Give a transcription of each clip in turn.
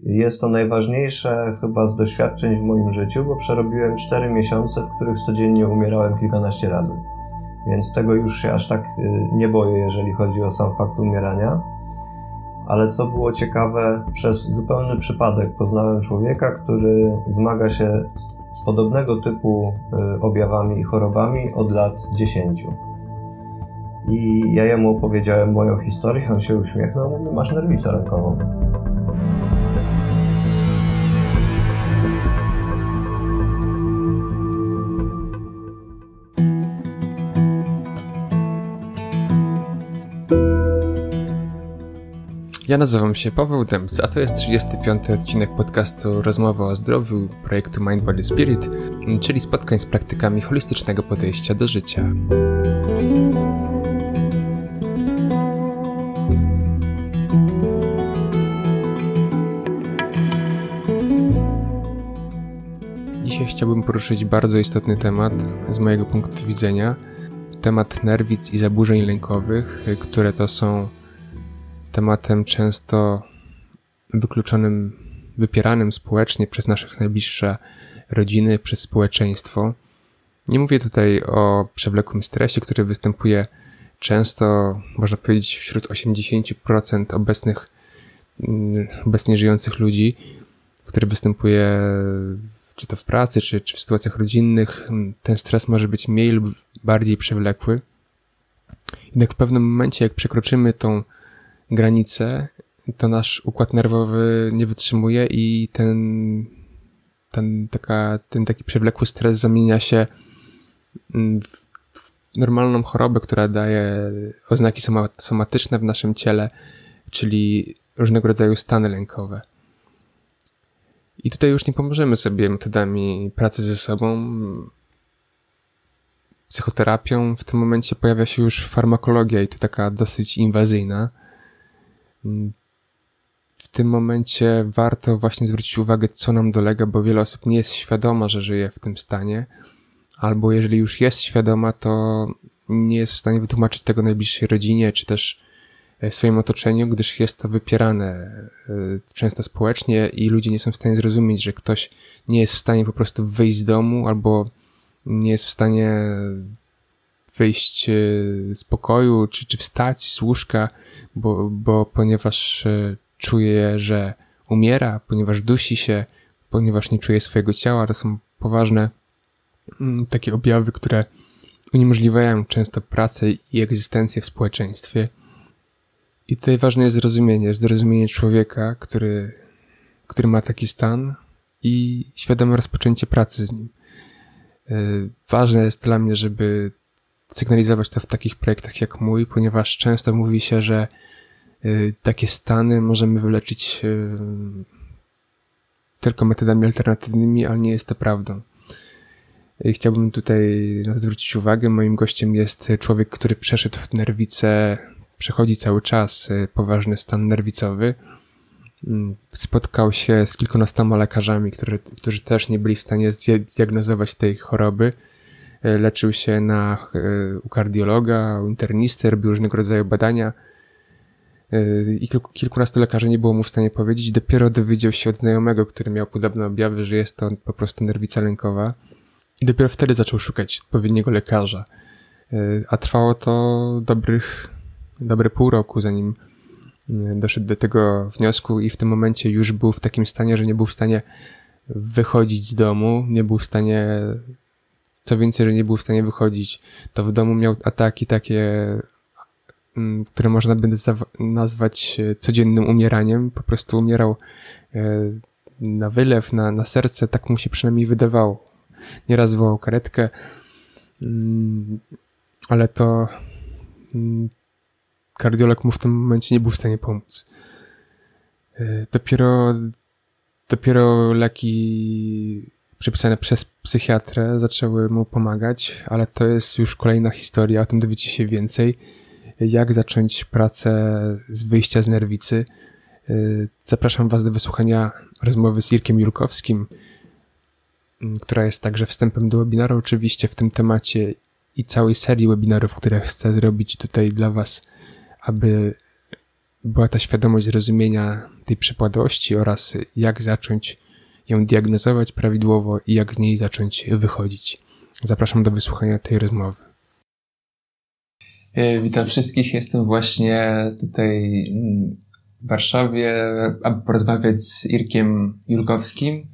Jest to najważniejsze chyba z doświadczeń w moim życiu, bo przerobiłem 4 miesiące, w których codziennie umierałem kilkanaście razy. Więc tego już się aż tak y, nie boję, jeżeli chodzi o sam fakt umierania. Ale co było ciekawe, przez zupełny przypadek poznałem człowieka, który zmaga się z, podobnego typu y, objawami i chorobami od lat 10. I ja jemu opowiedziałem moją historię, on się uśmiechnął, mówi, masz nerwicę rękową. Ja nazywam się Paweł Dems, a to jest 35. odcinek podcastu Rozmowa o zdrowiu projektu Mind Body Spirit, czyli spotkań z praktykami holistycznego podejścia do życia. Dzisiaj chciałbym poruszyć bardzo istotny temat z mojego punktu widzenia. Temat nerwic i zaburzeń lękowych, które to są tematem często wykluczonym, wypieranym społecznie przez naszych najbliższe rodziny, przez społeczeństwo. Nie mówię tutaj o przewlekłym stresie, który występuje często, można powiedzieć, wśród 80% obecnych, mm, obecnie żyjących ludzi, który występuje czy to w pracy, czy, czy w sytuacjach rodzinnych. Ten stres może być mniej lub bardziej przewlekły. Jednak w pewnym momencie, jak przekroczymy tą granice, to nasz układ nerwowy nie wytrzymuje i ten, ten, taka, ten taki przewlekły stres zamienia się mm, w normalną chorobę, która daje oznaki somatyczne w naszym ciele, czyli różnego rodzaju stany lękowe. I tutaj już nie pomożemy sobie metodami pracy ze sobą, psychoterapią. W tym momencie pojawia się już farmakologia i to taka dosyć inwazyjna w tym momencie warto właśnie zwrócić uwagę, co nam dolega, bo wiele osób nie jest świadoma, że żyje w tym stanie, albo jeżeli już jest świadoma, to nie jest w stanie wytłumaczyć tego najbliższej rodzinie, czy też e, swoim otoczeniu, gdyż jest to wypierane e, często społecznie i ludzie nie są w stanie zrozumieć, że ktoś nie jest w stanie po prostu wyjść z domu albo nie jest w stanie wyjść e, z pokoju, czy, czy wstać z łóżka, bo, bo ponieważ e, czuje, że umiera, ponieważ dusi się, ponieważ nie czuje swojego ciała, to są poważne mm, takie objawy, które uniemożliwiają często pracę i egzystencję w społeczeństwie. I tutaj ważne jest zrozumienie, zrozumienie człowieka, który, który ma taki stan i świadome rozpoczęcie pracy z nim. E, ważne jest dla mnie, żeby sygnalizować to w takich projektach jak mój, ponieważ często mówi się, że y, takie stany możemy wyleczyć y, tylko metodami alternatywnymi, ale nie jest to prawdą. Chciałbym tutaj zwrócić uwagę. Moim gościem jest człowiek, który przeszedł nerwicę, przechodzi cały czas y, poważny stan nerwicowy. Mm, spotkał się z kilkunastoma lekarzami, którzy też nie byli w stanie zdiagnozować tej choroby leczył się na, e, u kardiologa, u internisty, robił różnego rodzaju badania e, i kilku, kilkunastu lekarzy nie było mu w stanie powiedzieć. Dopiero dowiedział się od znajomego, który miał podobne objawy, że jest to po prostu nerwica lękowa. I dopiero wtedy zaczął szukać odpowiedniego lekarza. A trwało to dobrych, dobre pół roku, zanim doszedł do tego wniosku i w tym momencie już był w takim stanie, że nie był w stanie wychodzić z domu, nie był w stanie co więcej, że nie był w stanie wychodzić, to w domu miał ataki takie, mm, które można by nazwać e, codziennym umieraniem. Po prostu umierał e, na wylew, na, na serce, tak mu się przynajmniej wydawało. Nieraz wołał karetkę, mm, ale to mm, kardiolog mu w tym momencie nie był w stanie pomóc. E, dopiero, dopiero leki przypisane przez psychiatrę zaczęły mu pomagać, ale to jest już kolejna historia, o tym dowiecie się więcej. Jak zacząć pracę z wyjścia z nerwicy. Y, zapraszam Was do wysłuchania rozmowy z Irkiem Julkowskim, mm, która jest także wstępem do webinaru, oczywiście w tym temacie i całej serii webinarów, które chcę zrobić tutaj dla Was, aby była ta świadomość zrozumienia tej przypadłości oraz jak zacząć ją diagnozować prawidłowo i jak z niej zacząć wychodzić. Zapraszam do wysłuchania tej rozmowy. E, witam wszystkich. Jestem właśnie tutaj w Warszawie, aby porozmawiać z Irkiem Jurkowskim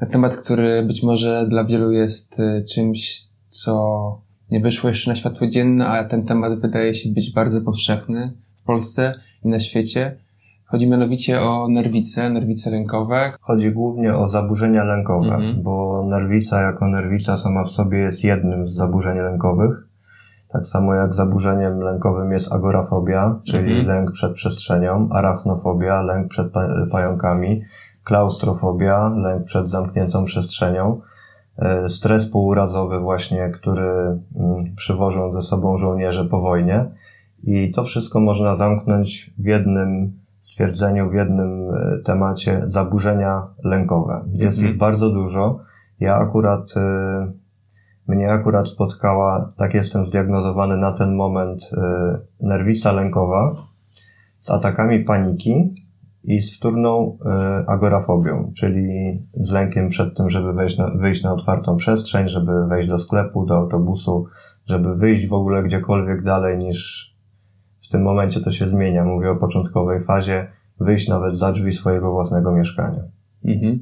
na temat, który być może dla wielu jest e, czymś, co nie wyszło jeszcze na światło dzienne, a ten temat wydaje się być bardzo powszechny w Polsce i na świecie. Chodzi mianowicie o nerwice, nerwice lękowe. Chodzi głównie o zaburzenia lękowe, mhm. bo nerwica jako nerwica sama w sobie jest jednym z zaburzeń lękowych. Tak samo jak zaburzeniem lękowym jest agorafobia, czyli mhm. lęk przed przestrzenią, arachnofobia, lęk przed pająkami, klaustrofobia, lęk przed zamkniętą przestrzenią, e, stres półurazowy właśnie, który mm, przywożą ze sobą żołnierze po wojnie. I to wszystko można zamknąć w jednym stwierdzeniu, w jednym e, temacie zaburzenia lękowe. Jest mhm. ich bardzo dużo. Ja akurat, e, mnie akurat spotkała, tak jestem zdiagnozowany na ten moment, nerwica lękowa z atakami paniki, i z wtórną e, agorafobią, czyli z lękiem przed tym, żeby wejść na, wyjść na otwartą przestrzeń, żeby wejść do sklepu, do autobusu, żeby wyjść w ogóle gdziekolwiek dalej niż tym momencie to się zmienia. Mówię o początkowej fazie, wyjść nawet za drzwi swojego własnego mieszkania. Mhm.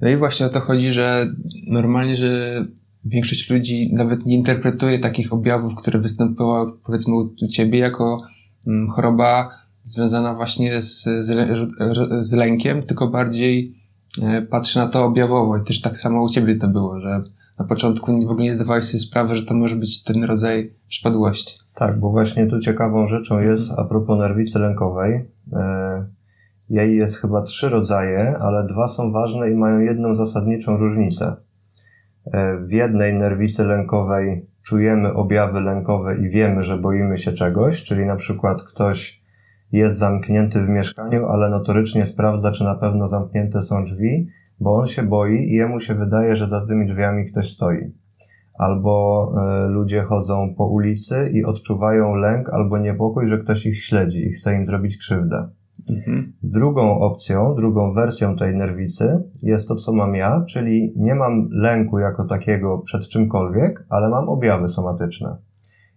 No i właśnie o to chodzi, że normalnie, że większość ludzi nawet nie interpretuje takich objawów, które występowały powiedzmy u ciebie jako mm, choroba związana właśnie z, z, z lękiem, tylko bardziej e, patrzy na to objawowo. I też tak samo u ciebie to było, że na początku w ogóle nie zdawałeś sobie sprawy, że to może być ten rodzaj przypadłości. Tak, bo właśnie tu ciekawą rzeczą jest a propos nerwicy lękowej. E, jej jest chyba trzy rodzaje, ale dwa są ważne i mają jedną zasadniczą różnicę. E, w jednej nerwicy lękowej czujemy objawy lękowe i wiemy, że boimy się czegoś, czyli na przykład ktoś jest zamknięty w mieszkaniu, ale notorycznie sprawdza, czy na pewno zamknięte są drzwi, bo on się boi i jemu się wydaje, że za tymi drzwiami ktoś stoi. Albo y, ludzie chodzą po ulicy i odczuwają lęk albo niepokój, że ktoś ich śledzi i chce im zrobić krzywdę. Mhm. Drugą opcją, drugą wersją tej nerwicy jest to, co mam ja, czyli nie mam lęku jako takiego przed czymkolwiek, ale mam objawy somatyczne.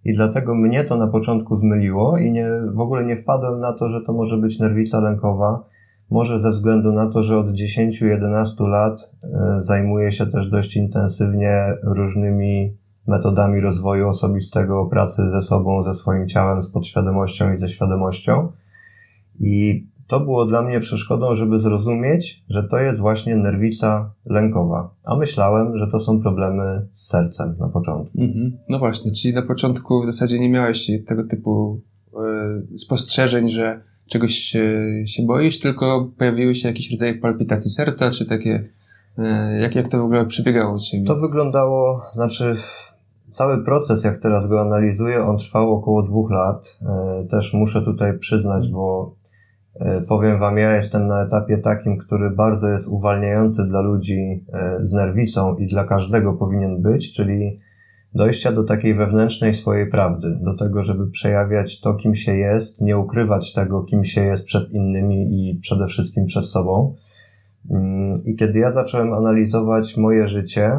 I dlatego mnie to na początku zmyliło i nie, w ogóle nie wpadłem na to, że to może być nerwica lękowa. Może ze względu na to, że od 10-11 lat y, zajmuję się też dość intensywnie różnymi metodami rozwoju osobistego, pracy ze sobą, ze swoim ciałem, z podświadomością i ze świadomością. I to było dla mnie przeszkodą, żeby zrozumieć, że to jest właśnie nerwica lękowa. A myślałem, że to są problemy z sercem na początku. Mhm. No właśnie, czyli na początku w zasadzie nie miałeś tego typu y, spostrzeżeń, że czegoś się, się boisz, tylko pojawiły się jakieś rodzaje palpitacji serca, czy takie. Y, jak, jak to w ogóle przebiegało u Ciebie? To wyglądało, znaczy. Cały proces, jak teraz go analizuję, on trwał około dwóch lat. Też muszę tutaj przyznać, bo E, powiem Wam, ja jestem na etapie takim, który bardzo jest uwalniający dla ludzi e, z nerwicą i dla każdego powinien być, czyli dojścia do takiej wewnętrznej swojej prawdy, do tego, żeby przejawiać to, kim się jest, nie ukrywać tego, kim się jest przed innymi i przede wszystkim przed sobą. Mm, I kiedy ja zacząłem analizować moje życie,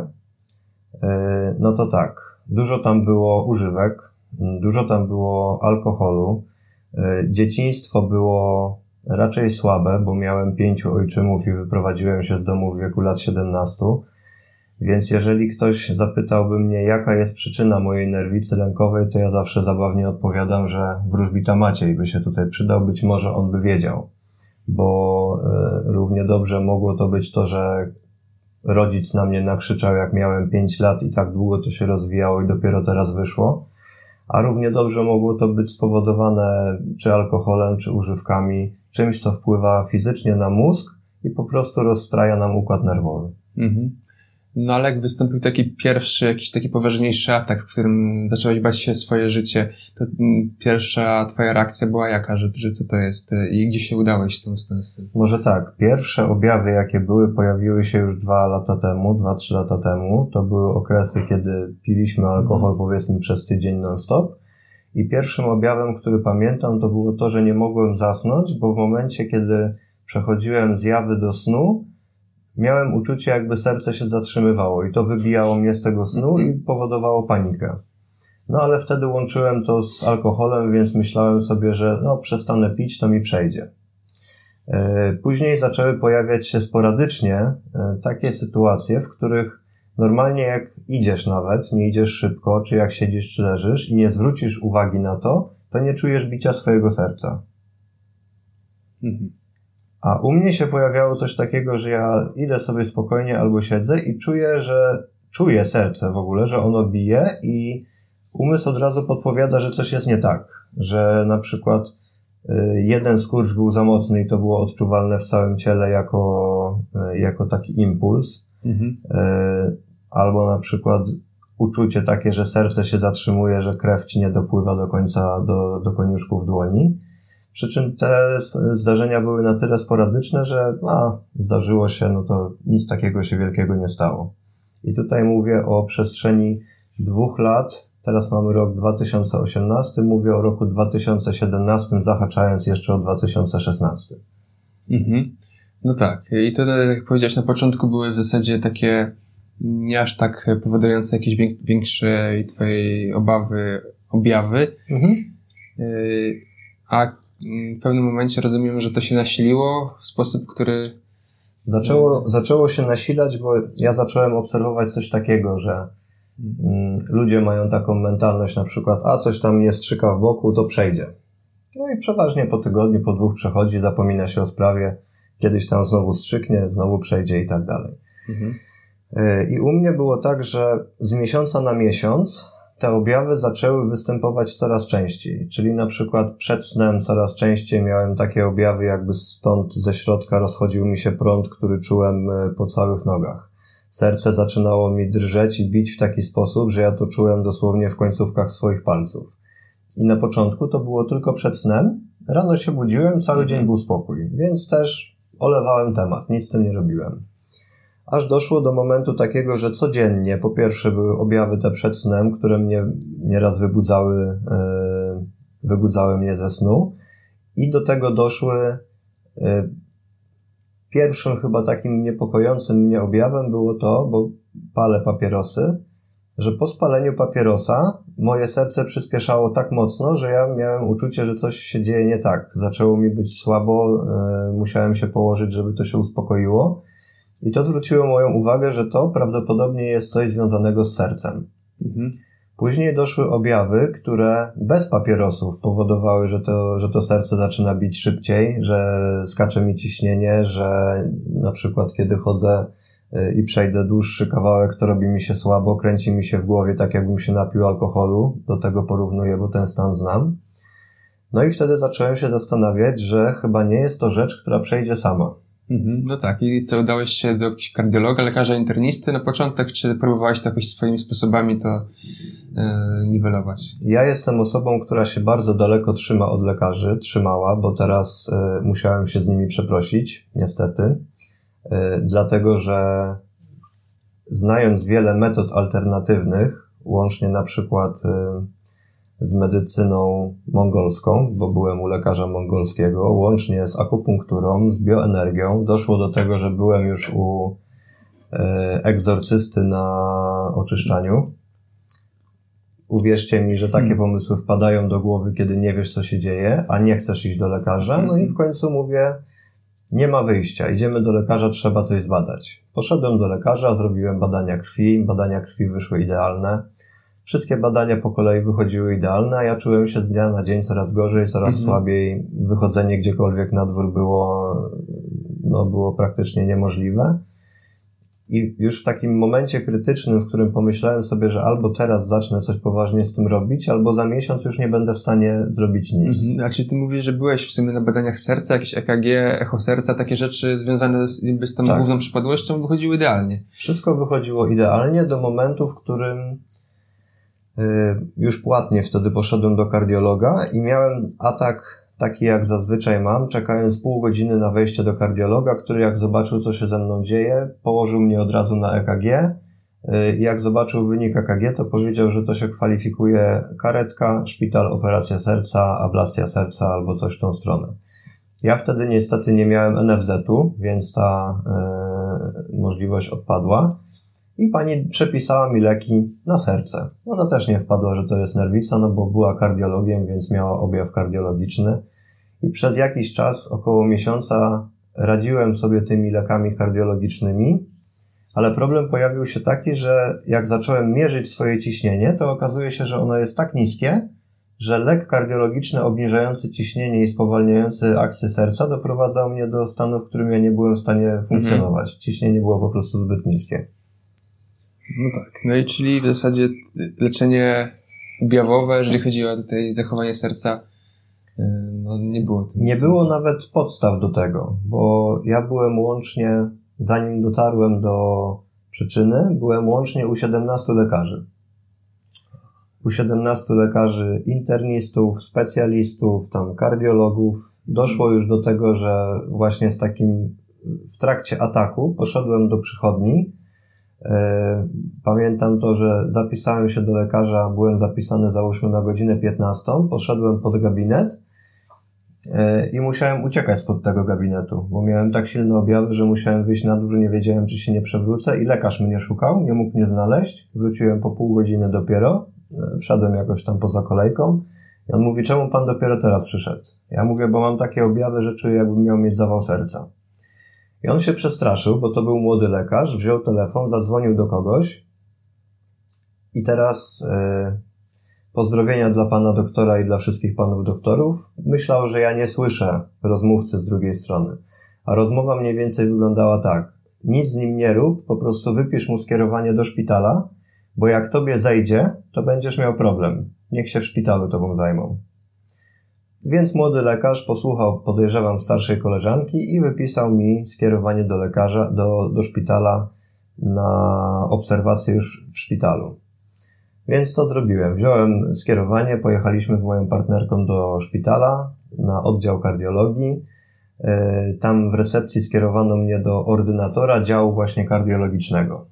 e, no to tak, dużo tam było używek, dużo tam było alkoholu, dzieciństwo było raczej słabe, bo miałem pięciu ojczymów i wyprowadziłem się z domu w wieku lat 17. Więc jeżeli ktoś zapytałby mnie, jaka jest przyczyna mojej nerwicy lękowej, to ja zawsze zabawnie odpowiadam, że wróżbita Maciej by się tutaj przydał, być może on by wiedział. Bo y, równie dobrze mogło to być to, że rodzic na mnie nakrzyczał, jak miałem 5 lat i tak długo to się rozwijało i dopiero teraz wyszło. A równie dobrze mogło to być spowodowane czy alkoholem, czy używkami, czymś, co wpływa fizycznie na mózg i po prostu rozstraja nam układ nerwowy. Mhm. No ale jak wystąpił taki pierwszy, jakiś taki poważniejszy atak, w którym zacząłeś bać się swoje życie, to mm, pierwsza twoja reakcja była jaka, że, że co to jest i gdzie się udałeś z tym, z tym? Może tak, pierwsze objawy jakie były pojawiły się już dwa lata temu, dwa, trzy lata temu. To były okresy, kiedy piliśmy alkohol mhm. powiedzmy przez tydzień non-stop I pierwszym objawem, który pamiętam, to było to, że nie mogłem zasnąć, bo w momencie, kiedy przechodziłem z jawy do snu, miałem uczucie, jakby serce się zatrzymywało i to wybijało mnie z tego snu i powodowało panikę. No ale wtedy łączyłem to z alkoholem, więc myślałem sobie, że no przestanę pić, to mi przejdzie. E, później zaczęły pojawiać się sporadycznie e, takie sytuacje, w których normalnie jak idziesz nawet, nie idziesz szybko, czy jak siedzisz, czy leżysz i nie zwrócisz uwagi na to, to nie czujesz bicia swojego serca. Mhm. A u mnie się pojawiało coś takiego, że ja idę sobie spokojnie albo siedzę i czuję, że czuję serce w ogóle, że ono bije i umysł od razu podpowiada, że coś jest nie tak. Że na przykład y, jeden skurcz był za mocny i to było odczuwalne w całym ciele jako, y, jako taki impuls. Mhm. Y, albo na przykład uczucie takie, że serce się zatrzymuje, że krew ci nie dopływa do końca do, do koniuszków dłoni. Przy czym te zdarzenia były na tyle sporadyczne, że a, zdarzyło się, no to nic takiego się wielkiego nie stało. I tutaj mówię o przestrzeni dwóch lat. Teraz mamy rok 2018, mówię o roku 2017, zahaczając jeszcze o 2016. Mhm. No tak. I to, jak powiedziałeś na początku, były w zasadzie takie nie aż tak powodujące jakieś większe twojej obawy objawy. Mhm. Y, a w pewnym momencie rozumiem, że to się nasiliło w sposób, który. Zaczęło, zaczęło się nasilać, bo ja zacząłem obserwować coś takiego, że mm, ludzie mają taką mentalność na przykład, a coś tam nie strzyka w boku, to przejdzie. No i przeważnie po tygodniu, po dwóch przechodzi, zapomina się o sprawie, kiedyś tam znowu strzyknie, znowu przejdzie i tak dalej. Mhm. E, I u mnie było tak, że z miesiąca na miesiąc te objawy zaczęły występować coraz częściej. Czyli na przykład przed snem coraz częściej miałem takie objawy, jakby stąd ze środka rozchodził mi się prąd, który czułem e, po całych nogach. Serce zaczynało mi drżeć i bić w taki sposób, że ja to czułem dosłownie w końcówkach swoich palców. I na początku to było tylko przed snem. Rano się budziłem, cały dzień był spokój, więc też olewałem temat, nic z tym nie robiłem aż doszło do momentu takiego, że codziennie, po pierwsze były objawy te przed snem, które mnie nieraz wybudzały, e, wybudzały mnie ze snu i do tego doszły e, pierwszym chyba takim niepokojącym mnie objawem było to, bo palę papierosy, że po spaleniu papierosa moje serce przyspieszało tak mocno, że ja miałem uczucie, że coś się dzieje nie tak. Zaczęło mi być słabo, e, musiałem się położyć, żeby to się uspokoiło. I to zwróciło moją uwagę, że to prawdopodobnie jest coś związanego z sercem. Mhm. Później doszły objawy, które bez papierosów powodowały, że to, że to serce zaczyna bić szybciej, że skacze mi ciśnienie, że na przykład kiedy chodzę y, i przejdę dłuższy kawałek, to robi mi się słabo, kręci mi się w głowie, tak jakbym się napił alkoholu. Do tego porównuję, bo ten stan znam. No i wtedy zacząłem się zastanawiać, że chyba nie jest to rzecz, która przejdzie sama. Mhm, no tak. I co, udałeś się do jakiegoś kardiologa, lekarza internisty na początek, czy próbowałeś to jakoś swoimi sposobami to e, niwelować? Ja jestem osobą, która się bardzo daleko trzyma od lekarzy, trzymała, bo teraz e, musiałem się z nimi przeprosić, niestety, e, dlatego że znając wiele metod alternatywnych, łącznie na przykład z medycyną mongolską, bo byłem u lekarza mongolskiego, łącznie z akupunkturą, z bioenergią. Doszło do tego, że byłem już u e, egzorcysty na oczyszczaniu. Uwierzcie mi, że takie hmm. pomysły wpadają do głowy, kiedy nie wiesz, co się dzieje, a nie chcesz iść do lekarza. No i w końcu mówię, nie ma wyjścia, idziemy do lekarza, trzeba coś zbadać. Poszedłem do lekarza, zrobiłem badania krwi, badania krwi wyszły idealne. Wszystkie badania po kolei wychodziły idealne, a ja czułem się z dnia na dzień coraz gorzej, coraz mhm. słabiej. Wychodzenie gdziekolwiek na dwór było, no, było praktycznie niemożliwe. I już w takim momencie krytycznym, w którym pomyślałem sobie, że albo teraz zacznę coś poważnie z tym robić, albo za miesiąc już nie będę w stanie zrobić nic. Mhm. Znaczy ty mówisz, że byłeś w sumie na badaniach serca, jakieś EKG, echo serca, takie rzeczy związane z, z tą tak. główną przypadłością wychodziły idealnie. Wszystko wychodziło idealnie do momentu, w którym już płatnie wtedy poszedłem do kardiologa i miałem atak taki jak zazwyczaj mam, czekając pół godziny na wejście do kardiologa, który jak zobaczył co się ze mną dzieje, położył mnie od razu na EKG, Y, jak zobaczył wynik EKG, to powiedział, że to się kwalifikuje karetka, szpital, operacja serca, ablacja serca albo coś w tą stronę. Ja wtedy niestety nie miałem NFZ-u, więc ta y, możliwość odpadła. I pani przepisała mi leki na serce. Ona też nie wpadła, że to jest nerwica, no bo była kardiologiem, więc miała objaw kardiologiczny. I przez jakiś czas, około miesiąca, radziłem sobie tymi lekami kardiologicznymi, ale problem pojawił się taki, że jak zacząłem mierzyć swoje ciśnienie, to okazuje się, że ono jest tak niskie, że lek kardiologiczny obniżający ciśnienie i spowalniający akcję serca doprowadzał mnie do stanu, w którym ja nie byłem w stanie funkcjonować. Mhm. Ciśnienie było po prostu zbyt niskie. No tak. No i czyli w zasadzie leczenie objawowe, jeżeli chodzi o tutaj zachowanie serca, y, no nie było. Nie było nawet podstaw do tego, bo ja byłem łącznie, zanim dotarłem do przyczyny, byłem łącznie u 17 lekarzy. U 17 lekarzy internistów, specjalistów, tam kardiologów. Doszło już do tego, że właśnie z takim w trakcie ataku poszedłem do przychodni, E, pamiętam to, że zapisałem się do lekarza, byłem zapisany załóżmy na godzinę 15, poszedłem pod gabinet e, i musiałem uciekać spod tego gabinetu, bo miałem tak silne objawy, że musiałem wyjść na dół, nie wiedziałem, czy się nie przewrócę i lekarz mnie szukał, nie mógł mnie znaleźć. Wróciłem po pół godziny dopiero, e, wszedłem jakoś tam poza kolejką i on mówi, czemu pan dopiero teraz przyszedł? Ja mówię, bo mam takie objawy, że czuję, jakbym miał mieć zawał serca. I on się przestraszył, bo to był młody lekarz, wziął telefon, zadzwonił do kogoś i teraz e, pozdrowienia dla pana doktora i dla wszystkich panów doktorów. Myślał, że ja nie słyszę rozmówcy z drugiej strony. A rozmowa mniej więcej wyglądała tak. Nic z nim nie rób, po prostu wypisz mu skierowanie do szpitala, bo jak tobie zejdzie, to będziesz miał problem. Niech się w szpitalu tobą zajmą. Więc młody lekarz posłuchał, podejrzewam, starszej koleżanki i wypisał mi skierowanie do lekarza, do, do szpitala na obserwację już w szpitalu. Więc co zrobiłem? Wziąłem skierowanie, pojechaliśmy z moją partnerką do szpitala na oddział kardiologii. E, tam w recepcji skierowano mnie do ordynatora działu właśnie kardiologicznego.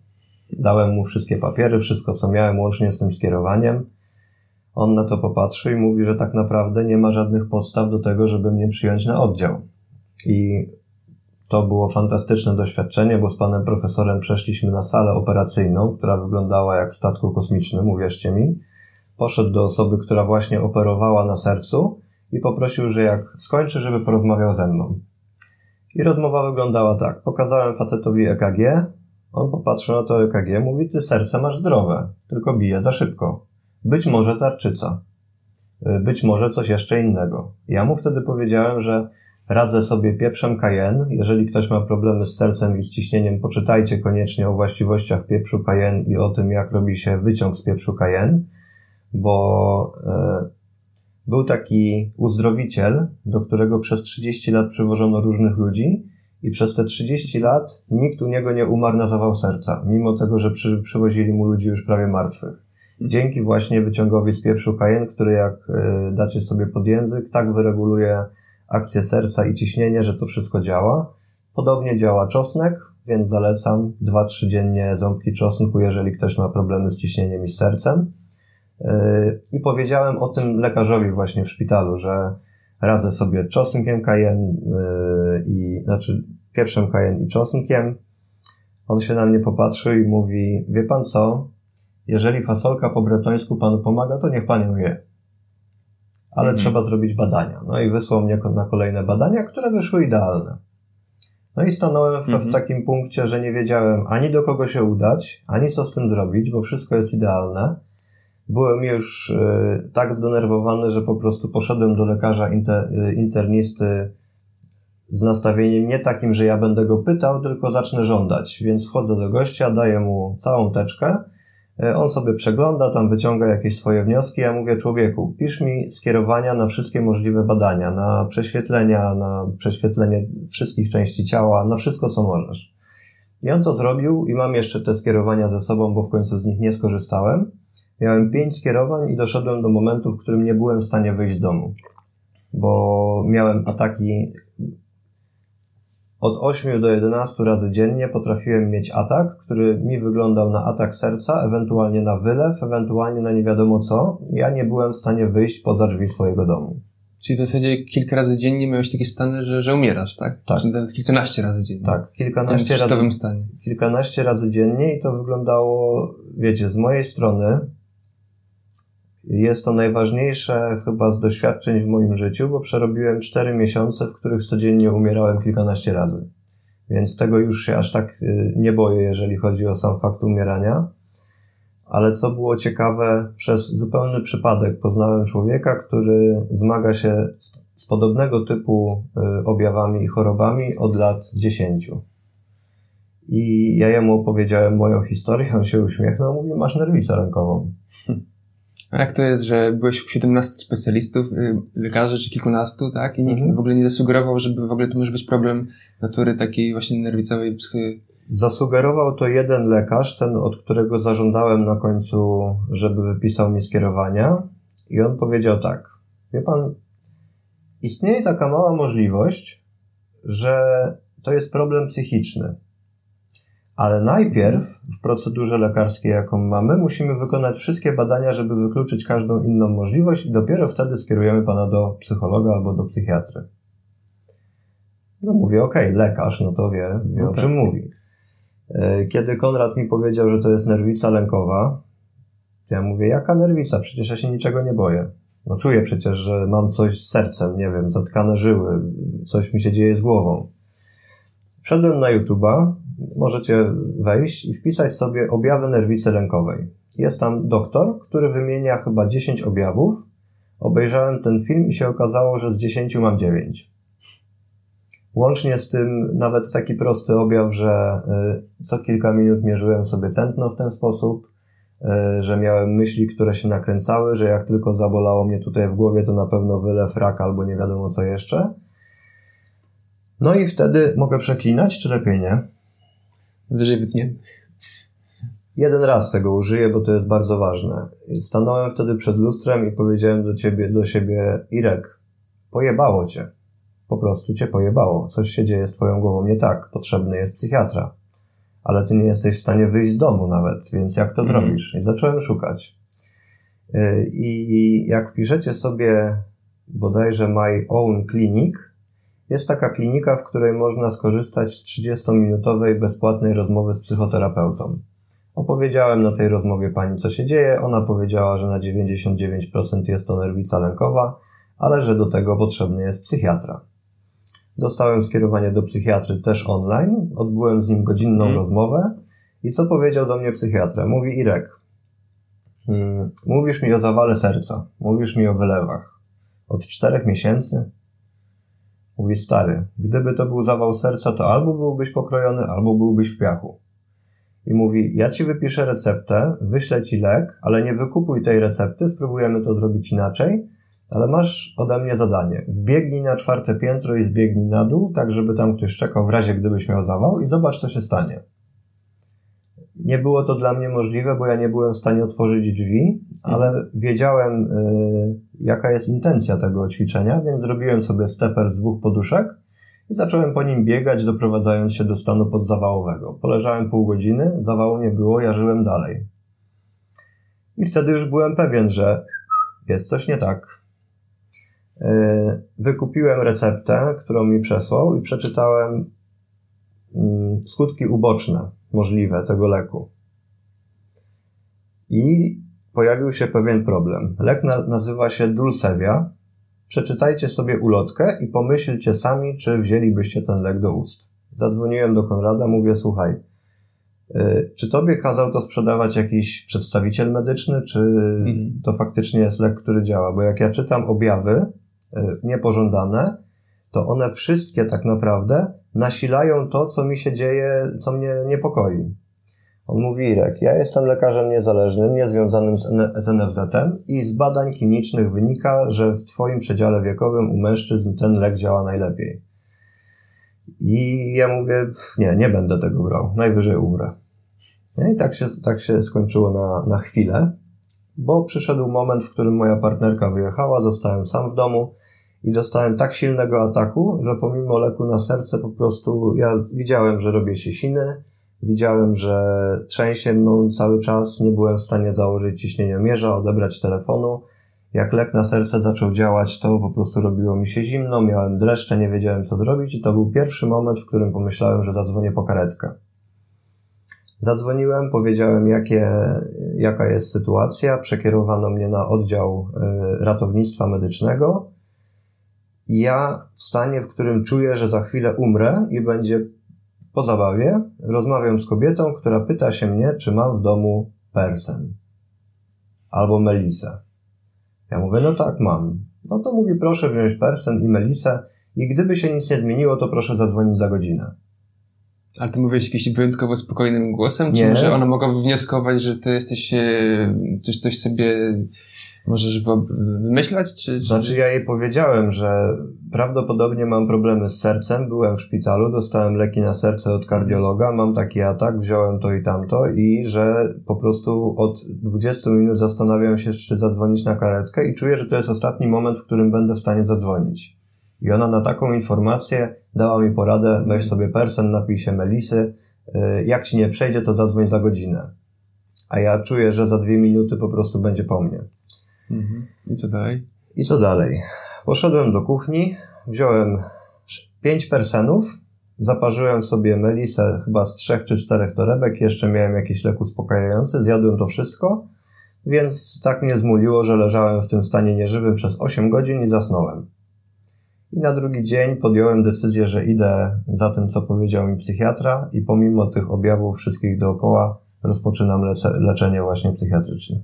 Dałem mu wszystkie papiery, wszystko co miałem łącznie z tym skierowaniem. On na to popatrzy i mówi, że tak naprawdę nie ma żadnych podstaw do tego, żeby mnie przyjąć na oddział. I to było fantastyczne doświadczenie, bo z panem profesorem przeszliśmy na salę operacyjną, która wyglądała jak w statku kosmicznym, uwierzcie mi. Poszedł do osoby, która właśnie operowała na sercu i poprosił, że jak skończy, żeby porozmawiał ze mną. I rozmowa wyglądała tak. Pokazałem facetowi EKG, on popatrzył na to EKG, mówi, ty serce masz zdrowe, tylko bije za szybko. Być może tarczyca. Y, być może coś jeszcze innego. Ja mu wtedy powiedziałem, że radzę sobie pieprzem cayenne. Jeżeli ktoś ma problemy z sercem i z ciśnieniem, poczytajcie koniecznie o właściwościach pieprzu cayenne i o tym, jak robi się wyciąg z pieprzu cayenne, bo e, był taki uzdrowiciel, do którego przez 30 lat przywożono różnych ludzi i przez te 30 lat nikt u niego nie umarł na zawał serca, mimo tego, że przy, przywozili mu ludzi już prawie martwych dzięki właśnie wyciągowi z pieprzu kajen, który jak e, dacie sobie pod język, tak wyreguluje akcję serca i ciśnienie, że to wszystko działa. Podobnie działa czosnek, więc zalecam 2-3 dziennie ząbki czosnku, jeżeli ktoś ma problemy z ciśnieniem i z sercem. E, I powiedziałem o tym lekarzowi właśnie w szpitalu, że radzę sobie czosnkiem kajen i, znaczy pieprzem kajen i czosnkiem. On się na mnie popatrzył i mówi, wie pan co, jeżeli fasolka po bretońsku panu pomaga, to niech pan ją je. Ale mhm. trzeba zrobić badania. No i wysłał mnie na kolejne badania, które wyszły idealne. No i stanąłem w, mhm. w takim punkcie, że nie wiedziałem ani do kogo się udać, ani co z tym zrobić, bo wszystko jest idealne. Byłem już y, tak zdenerwowany, że po prostu poszedłem do lekarza inter, y, internisty z nastawieniem nie takim, że ja będę go pytał, tylko zacznę żądać. Więc wchodzę do gościa, daję mu całą teczkę on sobie przegląda, tam wyciąga jakieś swoje wnioski. Ja mówię, człowieku, pisz mi skierowania na wszystkie możliwe badania, na prześwietlenia, na prześwietlenie wszystkich części ciała, na wszystko, co możesz. I on to zrobił i mam jeszcze te skierowania ze sobą, bo w końcu z nich nie skorzystałem. Miałem pięć skierowań i doszedłem do momentu, w którym nie byłem w stanie wyjść z domu, bo miałem ataki od 8 do 11 razy dziennie potrafiłem mieć atak, który mi wyglądał na atak serca, ewentualnie na wylew, ewentualnie na nie wiadomo co. Ja nie byłem w stanie wyjść poza drzwi swojego domu. Czyli w zasadzie kilka razy dziennie miałeś takie stany, że, że umierasz, tak? Tak. Czy nawet kilkanaście razy dziennie. Tak, kilkanaście w razy, stanie. kilkanaście razy dziennie i to wyglądało, wiecie, z mojej strony jest to najważniejsze chyba z doświadczeń w moim życiu, bo przerobiłem 4 miesiące, w których codziennie umierałem kilkanaście razy. Więc tego już się aż tak y, nie boję, jeżeli chodzi o sam fakt umierania. Ale co było ciekawe, przez zupełny przypadek poznałem człowieka, który zmaga się z, podobnego typu y, objawami i chorobami od lat 10. I ja jemu opowiedziałem moją historię, on się uśmiechnął, mówi, masz nerwicę rękową. A jak to jest, że byłeś u 17 specjalistów, y, lekarzy czy kilkunastu, tak? I nikt Mhm. w ogóle nie zasugerował, żeby w ogóle to może być problem natury takiej właśnie nerwicowej, psychy. Zasugerował to jeden lekarz, ten od którego zażądałem na końcu, żeby wypisał mi skierowania. I on powiedział tak: Wie pan, istnieje taka mała możliwość, że to jest problem psychiczny. Ale najpierw w procedurze lekarskiej, jaką mamy, musimy wykonać wszystkie badania, żeby wykluczyć każdą inną możliwość, i dopiero wtedy skierujemy pana do psychologa albo do psychiatry. No mówię, okej, lekarz, no to wie, wie No o tak. czym mówi. E, Kiedy Konrad mi powiedział, że to jest nerwica lękowa, ja mówię, jaka nerwica? Przecież ja się niczego nie boję. No czuję przecież, że mam coś z sercem, nie wiem, zatkane żyły, coś mi się dzieje z głową. Wszedłem na YouTube'a, możecie wejść i wpisać sobie objawy nerwicy lękowej. Jest tam doktor, który wymienia chyba 10 objawów. Obejrzałem ten film i się okazało, że z 10 mam 9. Łącznie z tym nawet taki prosty objaw, że y, co kilka minut mierzyłem sobie tętno w ten sposób, y, że miałem myśli, które się nakręcały, że jak tylko zabolało mnie tutaj w głowie, to na pewno wylew rak albo nie wiadomo co jeszcze. No i wtedy mogę przeklinać, czy lepiej nie? Wyżej wytniemy. Jeden raz tego użyję, bo to jest bardzo ważne. Stanąłem wtedy przed lustrem i powiedziałem do ciebie, do siebie, Irek, pojebało cię. Po prostu cię pojebało. Coś się dzieje z twoją głową nie tak. Potrzebny jest psychiatra. Ale ty nie jesteś w stanie wyjść z domu nawet, więc jak to Mhm. zrobisz? I zacząłem szukać. Yy, I jak wpiszecie sobie bodajże My Own Clinic, jest taka klinika, w której można skorzystać z 30-minutowej bezpłatnej rozmowy z psychoterapeutą. Opowiedziałem na tej rozmowie pani, co się dzieje. Ona powiedziała, że na 99% jest to nerwica lękowa, ale że do tego potrzebny jest psychiatra. Dostałem skierowanie do psychiatry też online. Odbyłem z nim godzinną Mhm. rozmowę. I co powiedział do mnie psychiatra? Mówi Irek, mm, mówisz mi o zawale serca, mówisz mi o wylewach. Od czterech miesięcy? Mówi stary, gdyby to był zawał serca, to albo byłbyś pokrojony, albo byłbyś w piachu. I mówi, ja ci wypiszę receptę, wyślę ci lek, ale nie wykupuj tej recepty, spróbujemy to zrobić inaczej, ale masz ode mnie zadanie. Wbiegnij na czwarte piętro i zbiegnij na dół, tak żeby tam ktoś czekał w razie gdybyś miał zawał i zobacz, co się stanie. Nie było to dla mnie możliwe, bo ja nie byłem w stanie otworzyć drzwi, ale wiedziałem, y, jaka jest intencja tego ćwiczenia, więc zrobiłem sobie steper z dwóch poduszek i zacząłem po nim biegać, doprowadzając się do stanu podzawałowego. Poleżałem pół godziny, zawału nie było, ja żyłem dalej. I wtedy już byłem pewien, że jest coś nie tak. Y, Wykupiłem receptę, którą mi przesłał i przeczytałem skutki uboczne możliwe tego leku. I pojawił się pewien problem. Lek na, nazywa się Dulcevia. Przeczytajcie sobie ulotkę i pomyślcie sami, czy wzięlibyście ten lek do ust. Zadzwoniłem do Konrada, mówię, słuchaj, y, czy tobie kazał to sprzedawać jakiś przedstawiciel medyczny, czy Mhm. to faktycznie jest lek, który działa? Bo jak ja czytam objawy y, niepożądane, to one wszystkie tak naprawdę nasilają to, co mi się dzieje, co mnie niepokoi. On mówi, Irek, ja jestem lekarzem niezależnym, niezwiązanym z, NFZ-em i z badań klinicznych wynika, że w Twoim przedziale wiekowym u mężczyzn ten lek działa najlepiej. I ja mówię, "Pff, nie, nie będę tego brał, najwyżej umrę. I tak się, tak się skończyło na, na chwilę, bo przyszedł moment, w którym moja partnerka wyjechała, zostałem sam w domu i dostałem tak silnego ataku, że pomimo leku na serce po prostu ja widziałem, że robię się siny, widziałem, że trzęsie mną cały czas, nie byłem w stanie założyć ciśnieniomierza, odebrać telefonu. Jak lek na serce zaczął działać, to po prostu robiło mi się zimno, miałem dreszcze, nie wiedziałem co zrobić i to był pierwszy moment, w którym pomyślałem, że zadzwonię po karetkę. Zadzwoniłem, powiedziałem, jakie, jaka jest sytuacja. Przekierowano mnie na oddział y, ratownictwa medycznego. Ja w stanie, w którym czuję, że za chwilę umrę i będzie po zabawie, rozmawiam z kobietą, która pyta się mnie, czy mam w domu persen albo melisę. Ja mówię, no tak, mam. No to mówi, proszę wziąć persen i melisę i gdyby się nic nie zmieniło, to proszę zadzwonić za godzinę. Ale ty mówisz jakimś wyjątkowo spokojnym głosem? Czy Nie. może ona mogła wywnioskować, że ty jesteś, e, coś, coś sobie możesz wymyślać? Czy... Znaczy ja jej powiedziałem, że prawdopodobnie mam problemy z sercem, byłem w szpitalu, dostałem leki na serce od kardiologa, mam taki atak, wziąłem to i tamto i że po prostu od 20 minut zastanawiam się, czy zadzwonić na karetkę i czuję, że to jest ostatni moment, w którym będę w stanie zadzwonić. I ona na taką informację dała mi poradę, weź sobie persen, napij się melisy, y, jak ci nie przejdzie, to zadzwoń za godzinę. A ja czuję, że za dwie minuty po prostu będzie po mnie. Mhm. I co dalej? I co dalej? Poszedłem do kuchni, wziąłem pięć persenów, zaparzyłem sobie melisę chyba z trzech czy czterech torebek, jeszcze miałem jakiś lek uspokajający, zjadłem to wszystko, więc tak mnie zmuliło, że leżałem w tym stanie nieżywym przez 8 godzin i zasnąłem. I na drugi dzień podjąłem decyzję, że idę za tym, co powiedział mi psychiatra i pomimo tych objawów wszystkich dookoła rozpoczynam lece- leczenie właśnie psychiatryczne.